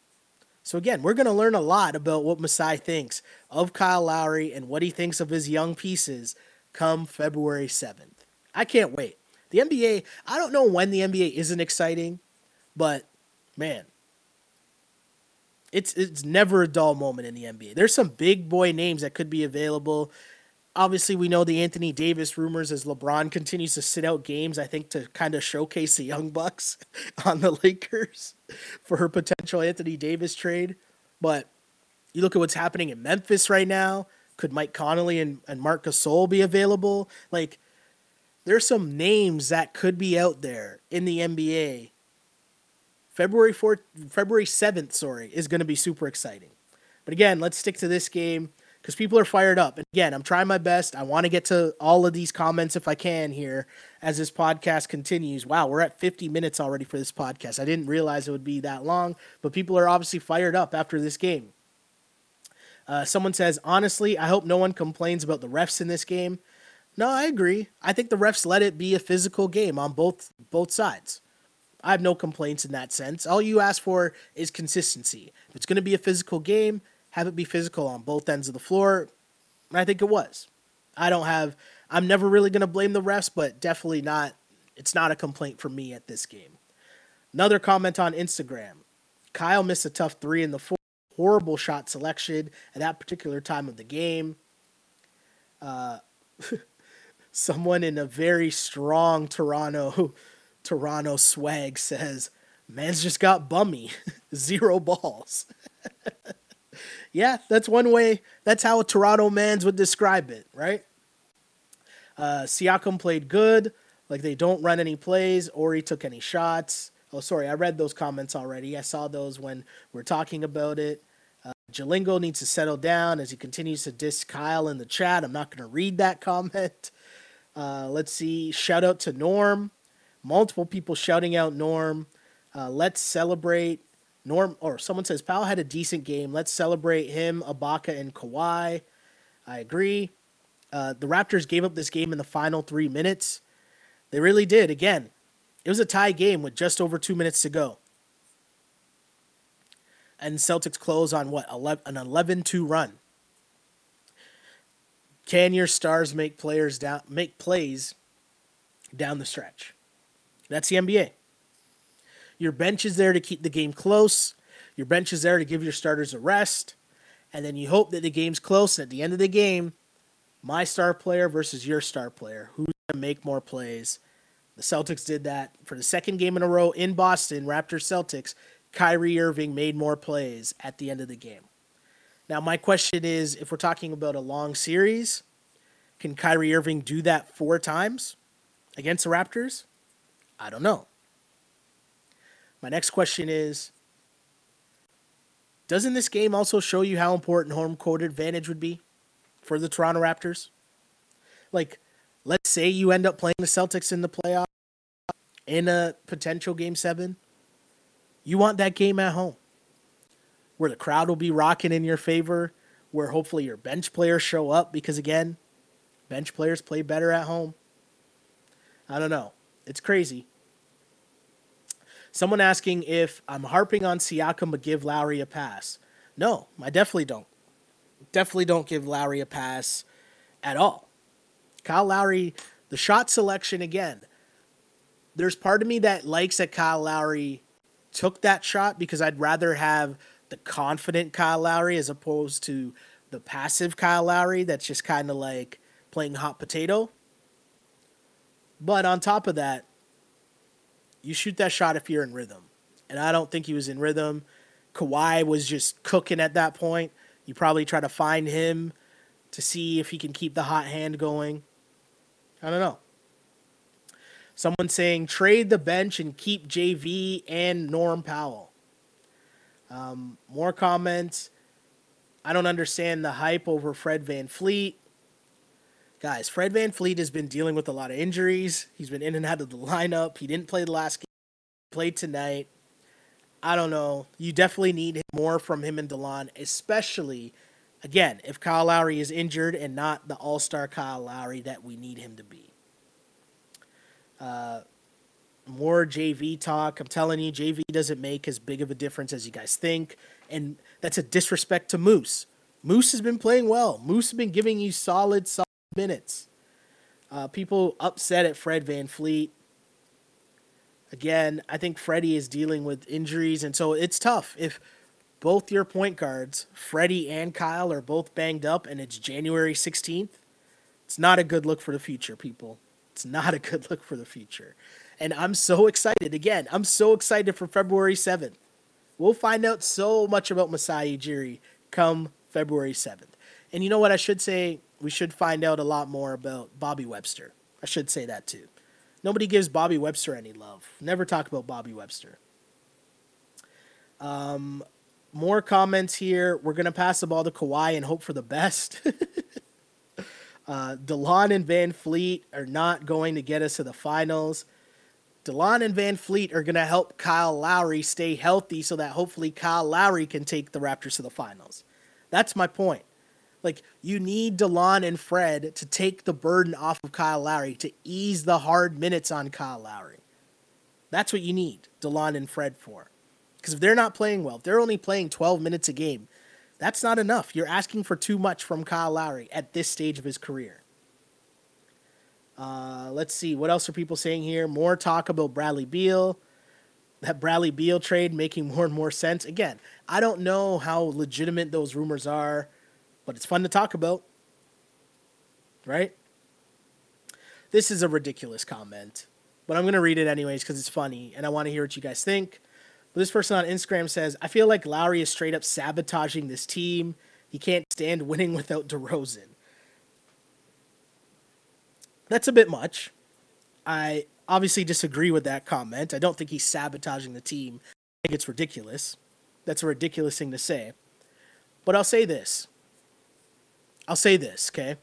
[SPEAKER 2] So again, we're going to learn a lot about what Masai thinks of Kyle Lowry and what he thinks of his young pieces come February 7th. I can't wait. The NBA, I don't know when the NBA isn't exciting, but man, it's it's never a dull moment in the NBA. There's some big boy names that could be available. Obviously, we know the Anthony Davis rumors as LeBron continues to sit out games. I think to kind of showcase the young bucks on the Lakers for her potential Anthony Davis trade. But you look at what's happening in Memphis right now. Could Mike Conley and, and Marc Gasol be available? Like, there's some names that could be out there in the NBA February 4th, February 7th, sorry, is going to be super exciting. But again, let's stick to this game. Because people are fired up. And again, I'm trying my best. I want to get to all of these comments if I can here as this podcast continues. Wow, we're at 50 minutes already for this podcast. I didn't realize it would be that long, but people are obviously fired up after this game. Uh, someone says, honestly, I hope no one complains about the refs in this game. No, I agree. I think the refs let it be a physical game on both both sides. I have no complaints in that sense. All you ask for is consistency. If it's going to be a physical game, have it be physical on both ends of the floor. And I think it was. I don't have I'm never really going to blame the refs, but definitely not it's not a complaint for me at this game. Another comment on Instagram. Kyle missed a tough 3 in the fourth. Horrible shot selection at that particular time of the game. Uh, someone in a very strong Toronto Toronto swag says, "Man's just got bummy, zero balls." Yeah, that's one way. That's how Toronto man's would describe it, right? Uh, Siakam played good, like they don't run any plays or he took any shots. Oh, sorry, I read those comments already. I saw those when we're talking about it. Uh, Jalingo needs to settle down as he continues to diss Kyle in the chat. I'm not going to read that comment. Uh, let's see. Shout out to Norm. Multiple people shouting out Norm. Uh, let's celebrate. Norm, or someone says Powell had a decent game. Let's celebrate him, Ibaka, and Kawhi. I agree. Uh, the Raptors gave up this game in the final three minutes. They really did. Again, it was a tie game with just over two minutes to go. And Celtics close on what? 11, an 11 2 run. Can your stars make players down make plays down the stretch? That's the NBA. Your bench is there to keep the game close. Your bench is there to give your starters a rest. And then you hope that the game's close. And at the end of the game, my star player versus your star player. Who's going to make more plays? The Celtics did that for the second game in a row in Boston, Raptors Celtics. Kyrie Irving made more plays at the end of the game. Now, my question is if we're talking about a long series, can Kyrie Irving do that four times against the Raptors? I don't know. My next question is Doesn't this game also show you how important home court advantage would be for the Toronto Raptors? Like, let's say you end up playing the Celtics in the playoff in a potential game seven. You want that game at home where the crowd will be rocking in your favor, where hopefully your bench players show up because, again, bench players play better at home. I don't know. It's crazy. Someone asking if I'm harping on Siakam but give Lowry a pass. No, I definitely don't. Definitely don't give Lowry a pass at all. Kyle Lowry, the shot selection again. There's part of me that likes that Kyle Lowry took that shot because I'd rather have the confident Kyle Lowry as opposed to the passive Kyle Lowry that's just kind of like playing hot potato. But on top of that, you shoot that shot if you're in rhythm. And I don't think he was in rhythm. Kawhi was just cooking at that point. You probably try to find him to see if he can keep the hot hand going. I don't know. Someone saying trade the bench and keep JV and Norm Powell. Um, more comments. I don't understand the hype over Fred VanVleet. Guys, Fred Van VanVleet has been dealing with a lot of injuries. He's been in and out of the lineup. He didn't play the last game, played tonight. I don't know. You definitely need more from him and Delon, especially, again, if Kyle Lowry is injured and not the all star Kyle Lowry that we need him to be. Uh, more JV talk. I'm telling you, JV doesn't make as big of a difference as you guys think. And that's a disrespect to Moose. Moose has been playing well. Moose has been giving you solid, solid minutes. Uh, people upset at Fred VanVleet. Again, I think Freddie is dealing with injuries, and so it's tough. If both your point guards, Freddie and Kyle, are both banged up and it's January 16th, it's not a good look for the future, people. It's not a good look for the future. And I'm so excited. Again, I'm so excited for February 7th. We'll find out so much about Masai Ujiri come February 7th. And you know what I should say we should find out a lot more about Bobby Webster. I should say that too. Nobody gives Bobby Webster any love. Never talk about Bobby Webster. Um, more comments here. We're gonna pass the ball to Kawhi and hope for the best. uh, Delon and VanVleet are not going to get us to the finals. Delon and VanVleet are going to help Kyle Lowry stay healthy so that hopefully Kyle Lowry can take the Raptors to the finals. That's my point. Like, you need Delon and Fred to take the burden off of Kyle Lowry, to ease the hard minutes on Kyle Lowry. That's what you need Delon and Fred for. Because if they're not playing well, if they're only playing 12 minutes a game, that's not enough. You're asking for too much from Kyle Lowry at this stage of his career. Uh, let's see. What else are people saying here? More talk about Bradley Beal. That Bradley Beal trade making more and more sense. Again, I don't know how legitimate those rumors are, but it's fun to talk about. Right? This is a ridiculous comment, but I'm going to read it anyways because it's funny and I want to hear what you guys think. But this person on Instagram says, I feel like Lowry is straight up sabotaging this team. He can't stand winning without DeRozan. That's a bit much. I obviously disagree with that comment. I don't think he's sabotaging the team. I think it's ridiculous. That's a ridiculous thing to say. But I'll say this. I'll say this, okay?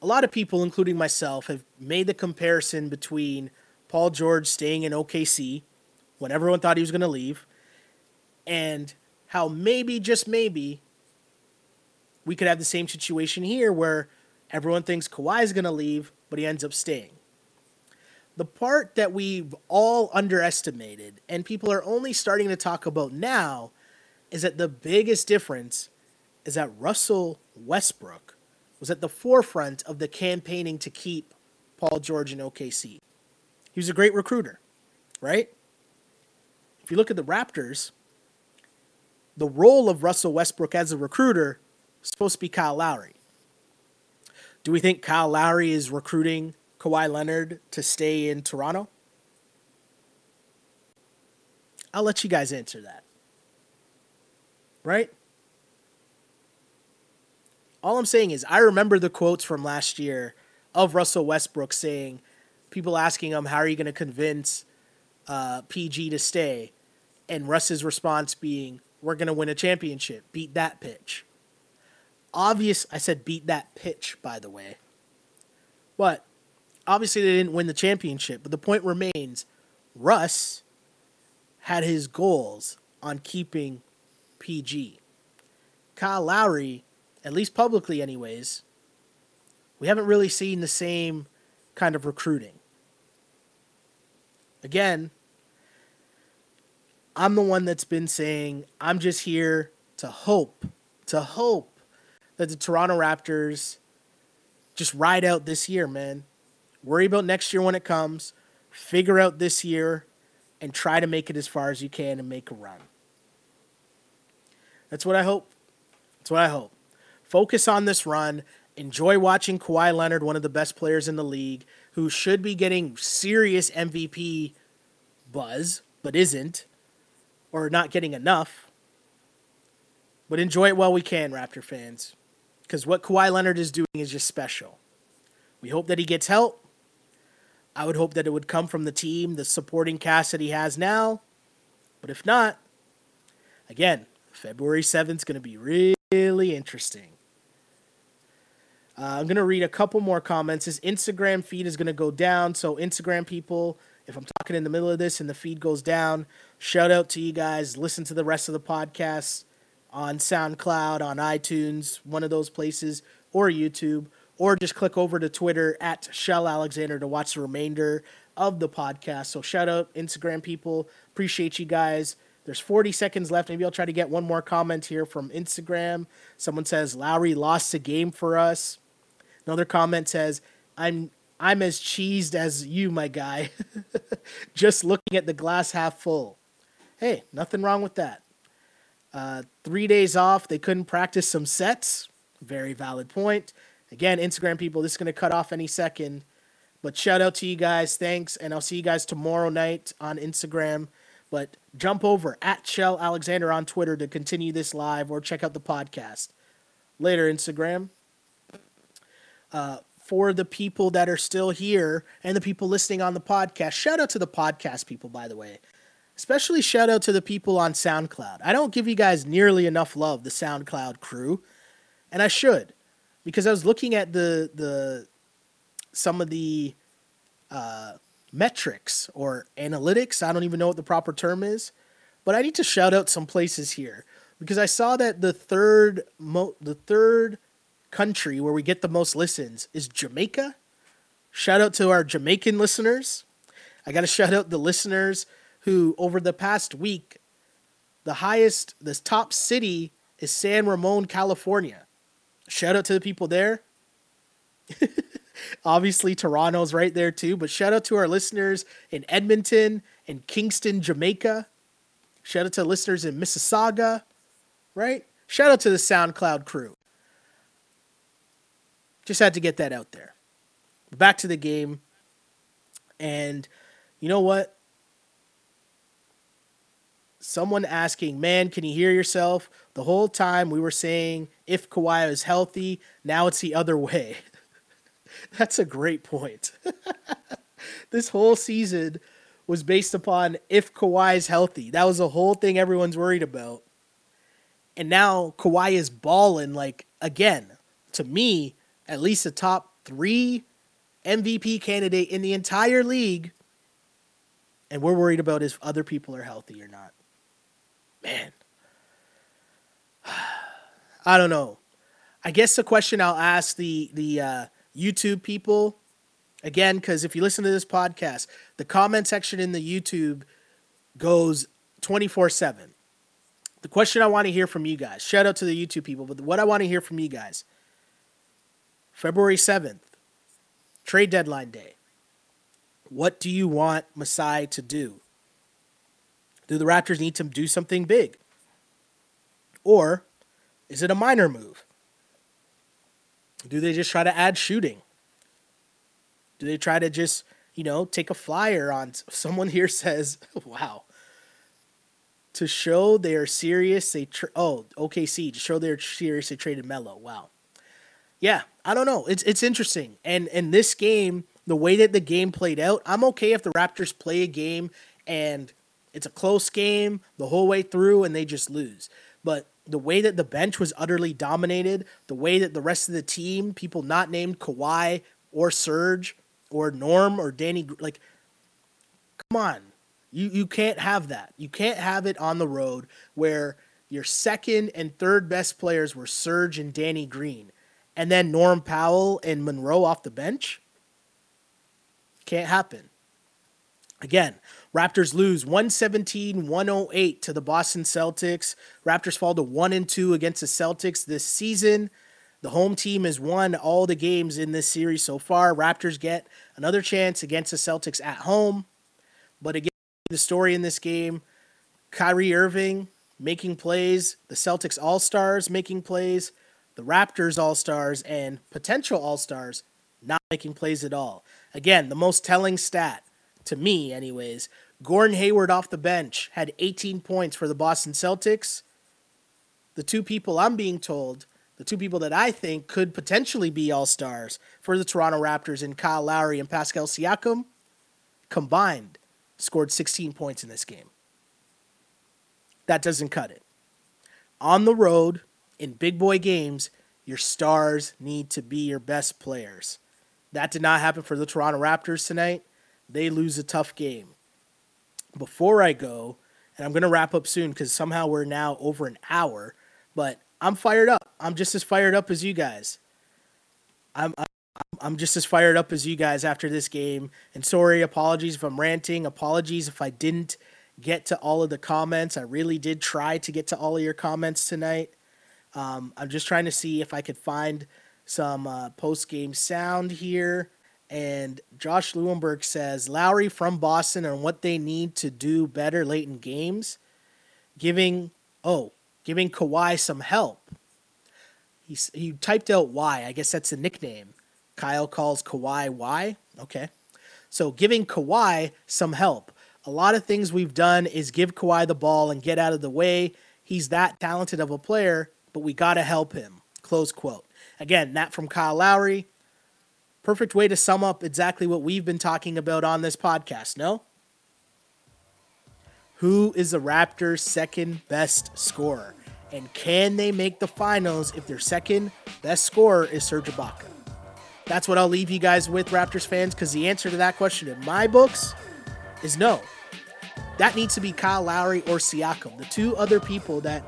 [SPEAKER 2] A lot of people, including myself, have made the comparison between Paul George staying in OKC when everyone thought he was going to leave, and how maybe, just maybe, we could have the same situation here where everyone thinks Kawhi is going to leave, but he ends up staying. The part that we've all underestimated and people are only starting to talk about now is that the biggest difference is that Russell Westbrook was at the forefront of the campaigning to keep Paul George in OKC. He was a great recruiter, right? if you look at the Raptors, the role of Russell Westbrook as a recruiter is supposed to be Kyle Lowry. Do we think Kyle Lowry is recruiting Kawhi Leonard to stay in Toronto? I'll let you guys answer that. Right? All I'm saying is, I remember the quotes from last year of Russell Westbrook saying, people asking him, How are you going to convince uh, PG to stay? and Russ's response being, "We're going to win a championship. Beat that pitch." Obvious, I said beat that pitch, by the way. But obviously they didn't win the championship, but the point remains Russ had his goals on keeping PG. Kyle Lowry, at least publicly anyways, we haven't really seen the same kind of recruiting. Again, I'm the one that's been saying I'm just here to hope, to hope that the Toronto Raptors just ride out this year, man. Worry about next year when it comes. Figure out this year and try to make it as far as you can and make a run. That's what I hope. That's what I hope. Focus on this run. Enjoy watching Kawhi Leonard, one of the best players in the league, who should be getting serious MVP buzz, but isn't or not getting enough. But enjoy it while we can, Raptor fans. Because what Kawhi Leonard is doing is just special. We hope that he gets help. I would hope that it would come from the team, the supporting cast that he has now. But if not, again, February 7th is going to be really interesting. Uh, I'm going to read a couple more comments. His Instagram feed is going to go down. So, Instagram people, if I'm talking in the middle of this and the feed goes down, shout out to you guys. Listen to the rest of the podcast on SoundCloud, on iTunes, one of those places, or YouTube, or just click over to Twitter at Shell Alexander to watch the remainder of the podcast. So shout out Instagram people. Appreciate you guys. There's 40 seconds left. Maybe I'll try to get one more comment here from Instagram. Someone says Lowry lost a game for us. Another comment says, I'm I'm as cheesed as you, my guy. Just looking at the glass half full. Hey, nothing wrong with that. Uh, three days off, they couldn't practice some sets. Very valid point. Again, Instagram people, this is going to cut off any second. But shout out to you guys. Thanks. And I'll see you guys tomorrow night on Instagram. But jump over at Shell Alexander on Twitter to continue this live or check out the podcast. Later, Instagram. Uh, for the people that are still here and the people listening on the podcast. Shout out to the podcast people, by the way. Especially shout out to the people on SoundCloud. I don't give you guys nearly enough love, the SoundCloud crew, and I should, because I was looking at the the some of the uh, metrics or analytics. I don't even know what the proper term is, but I need to shout out some places here because I saw that the third mo- the third country where we get the most listens is Jamaica. Shout out to our Jamaican listeners. I got to shout out the listeners who over the past week the highest the top city is San Ramon, California. Shout out to the people there. Obviously, Toronto's right there too, but shout out to our listeners in Edmonton and Kingston, Jamaica. Shout out to listeners in Mississauga, right? Shout out to the SoundCloud crew. Just had to get that out there. Back to the game. And you know what? Someone asking, man, can you hear yourself? The whole time we were saying if Kawhi is healthy, now it's the other way. That's a great point. this whole season was based upon if Kawhi is healthy. That was the whole thing everyone's worried about. And now Kawhi is balling like again, to me, at least a top three MVP candidate in the entire league. And we're worried about if other people are healthy or not. Man. I don't know. I guess the question I'll ask the the uh, YouTube people, again, because if you listen to this podcast, the comment section in the YouTube goes 24 7. The question I want to hear from you guys, shout out to the YouTube people, but what I want to hear from you guys February 7th, trade deadline day. What do you want Masai to do? Do the Raptors need to do something big? Or is it a minor move? Do they just try to add shooting? Do they try to just, you know, take a flyer on someone here says, wow. To show they are serious, they tra- oh OKC to show they're serious. They traded Melo. Wow, yeah, I don't know. It's it's interesting, and and this game, the way that the game played out, I'm okay if the Raptors play a game and it's a close game the whole way through and they just lose. But the way that the bench was utterly dominated, the way that the rest of the team, people not named Kawhi or Serge or Norm or Danny, like, come on. You, you can't have that. You can't have it on the road where your second and third best players were Serge and Danny Green, and then Norm Powell and Monroe off the bench. Can't happen. Again, Raptors lose 117 108 to the Boston Celtics. Raptors fall to 1 and 2 against the Celtics this season. The home team has won all the games in this series so far. Raptors get another chance against the Celtics at home. But again, the story in this game Kyrie Irving making plays, the Celtics All Stars making plays, the Raptors All Stars, and potential All Stars not making plays at all. Again, the most telling stat to me, anyways. Gordon Hayward off the bench had 18 points for the Boston Celtics. The two people I'm being told, the two people that I think could potentially be all stars for the Toronto Raptors and Kyle Lowry and Pascal Siakam, combined scored 16 points in this game. That doesn't cut it. On the road, in big boy games, your stars need to be your best players. That did not happen for the Toronto Raptors tonight they lose a tough game. Before I go, and I'm going to wrap up soon because somehow we're now over an hour, but I'm fired up. I'm just as fired up as you guys. I'm, I'm I'm just as fired up as you guys after this game. And sorry, apologies if I'm ranting. Apologies if I didn't get to all of the comments. I really did try to get to all of your comments tonight. Um, I'm just trying to see if I could find some uh, post game sound here. And Josh Lewenberg says Lowry from Boston and what they need to do better late in games, giving oh giving Kawhi some help. He he typed out why. I guess that's a nickname. Kyle calls Kawhi why. Okay, so giving Kawhi some help. A lot of things we've done is give Kawhi the ball and get out of the way. He's that talented of a player, but we got to help him. Close quote. Again, that from Kyle Lowry perfect way to sum up exactly what we've been talking about on this podcast, no? Who is the Raptors' second best scorer? And can they make the finals if their second best scorer is Serge Ibaka? That's what I'll leave you guys with, Raptors fans, because the answer to that question in my books is no. That needs to be Kyle Lowry or Siakam. The two other people that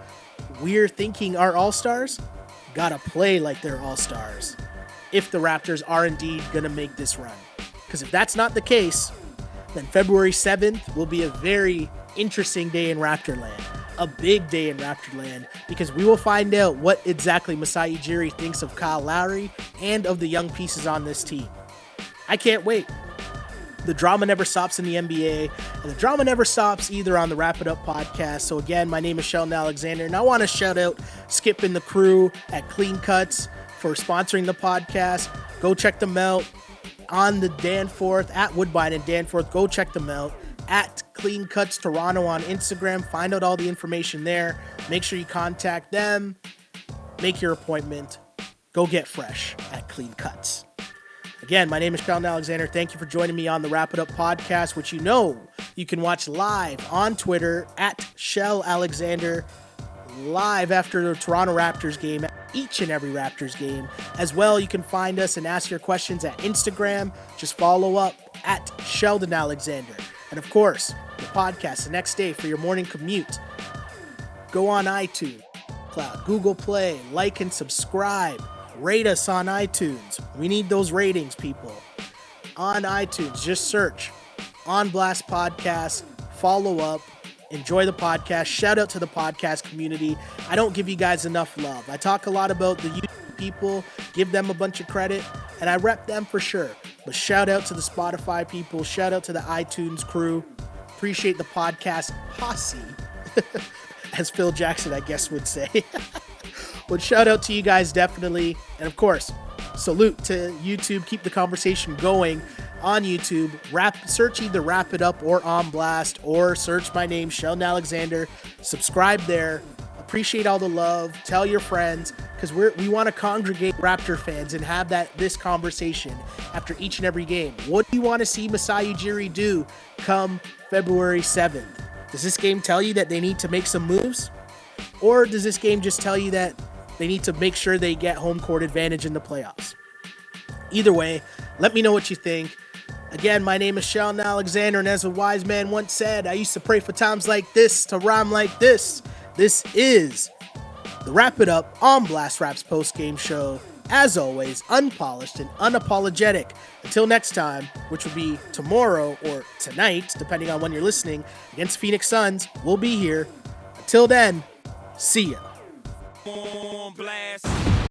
[SPEAKER 2] we're thinking are all stars gotta play like they're all stars if the Raptors are indeed gonna make this run. Because if that's not the case, then February 7th will be a very interesting day in Raptorland. A big day in Raptorland because we will find out what exactly Masai Ujiri thinks of Kyle Lowry and of the young pieces on this team. I can't wait. The drama never stops in the NBA, and the drama never stops either on the Wrap It Up podcast. So, again, my name is Sheldon Alexander, and I want to shout out Skip and the crew at Clean Cuts for sponsoring the podcast. Go check them out on the Danforth at Woodbine and Danforth. Go check them out at Clean Cuts Toronto on Instagram. Find out all the information there. Make sure you contact them. Make your appointment. Go get fresh at Clean Cuts. Again, my name is Sheldon Alexander. Thank you for joining me on the Wrap It Up podcast, which you know you can watch live on Twitter at Shell Alexander, live after the Toronto Raptors game, each and every Raptors game. As well, you can find us and ask your questions at Instagram. Just follow up at Sheldon Alexander. And of course, the podcast the next day for your morning commute. Go on iTunes, Cloud, Google Play, like and subscribe. Rate us on iTunes. We need those ratings, people. On iTunes, just search On Blast Podcast, follow up, enjoy the podcast. Shout out to the podcast community. I don't give you guys enough love. I talk a lot about the YouTube people, give them a bunch of credit, and I rep them for sure. But shout out to the Spotify people, shout out to the iTunes crew. Appreciate the podcast posse, as Phil Jackson, I guess, would say. but shout out to you guys, definitely. And of course, salute to YouTube. Keep the conversation going on YouTube. Search either Wrap It Up or On Blast, or search my name, Sheldon Alexander. Subscribe there. Appreciate all the love. Tell your friends because we we want to congregate Raptor fans and have that this conversation after each and every game. What do you want to see Masai Ujiri do come February 7th? Does this game tell you that they need to make some moves? Or does this game just tell you that they need to make sure they get home court advantage in the playoffs? Either way, let me know what you think. Again, my name is Sheldon Alexander, and as a wise man once said, I used to pray for times like this to rhyme like this. This is the Wrap It Up on Blast Raps post game show. As always, unpolished and unapologetic. Until next time, which will be tomorrow or tonight, depending on when you're listening, against Phoenix Suns, we'll be here. Until then, see ya.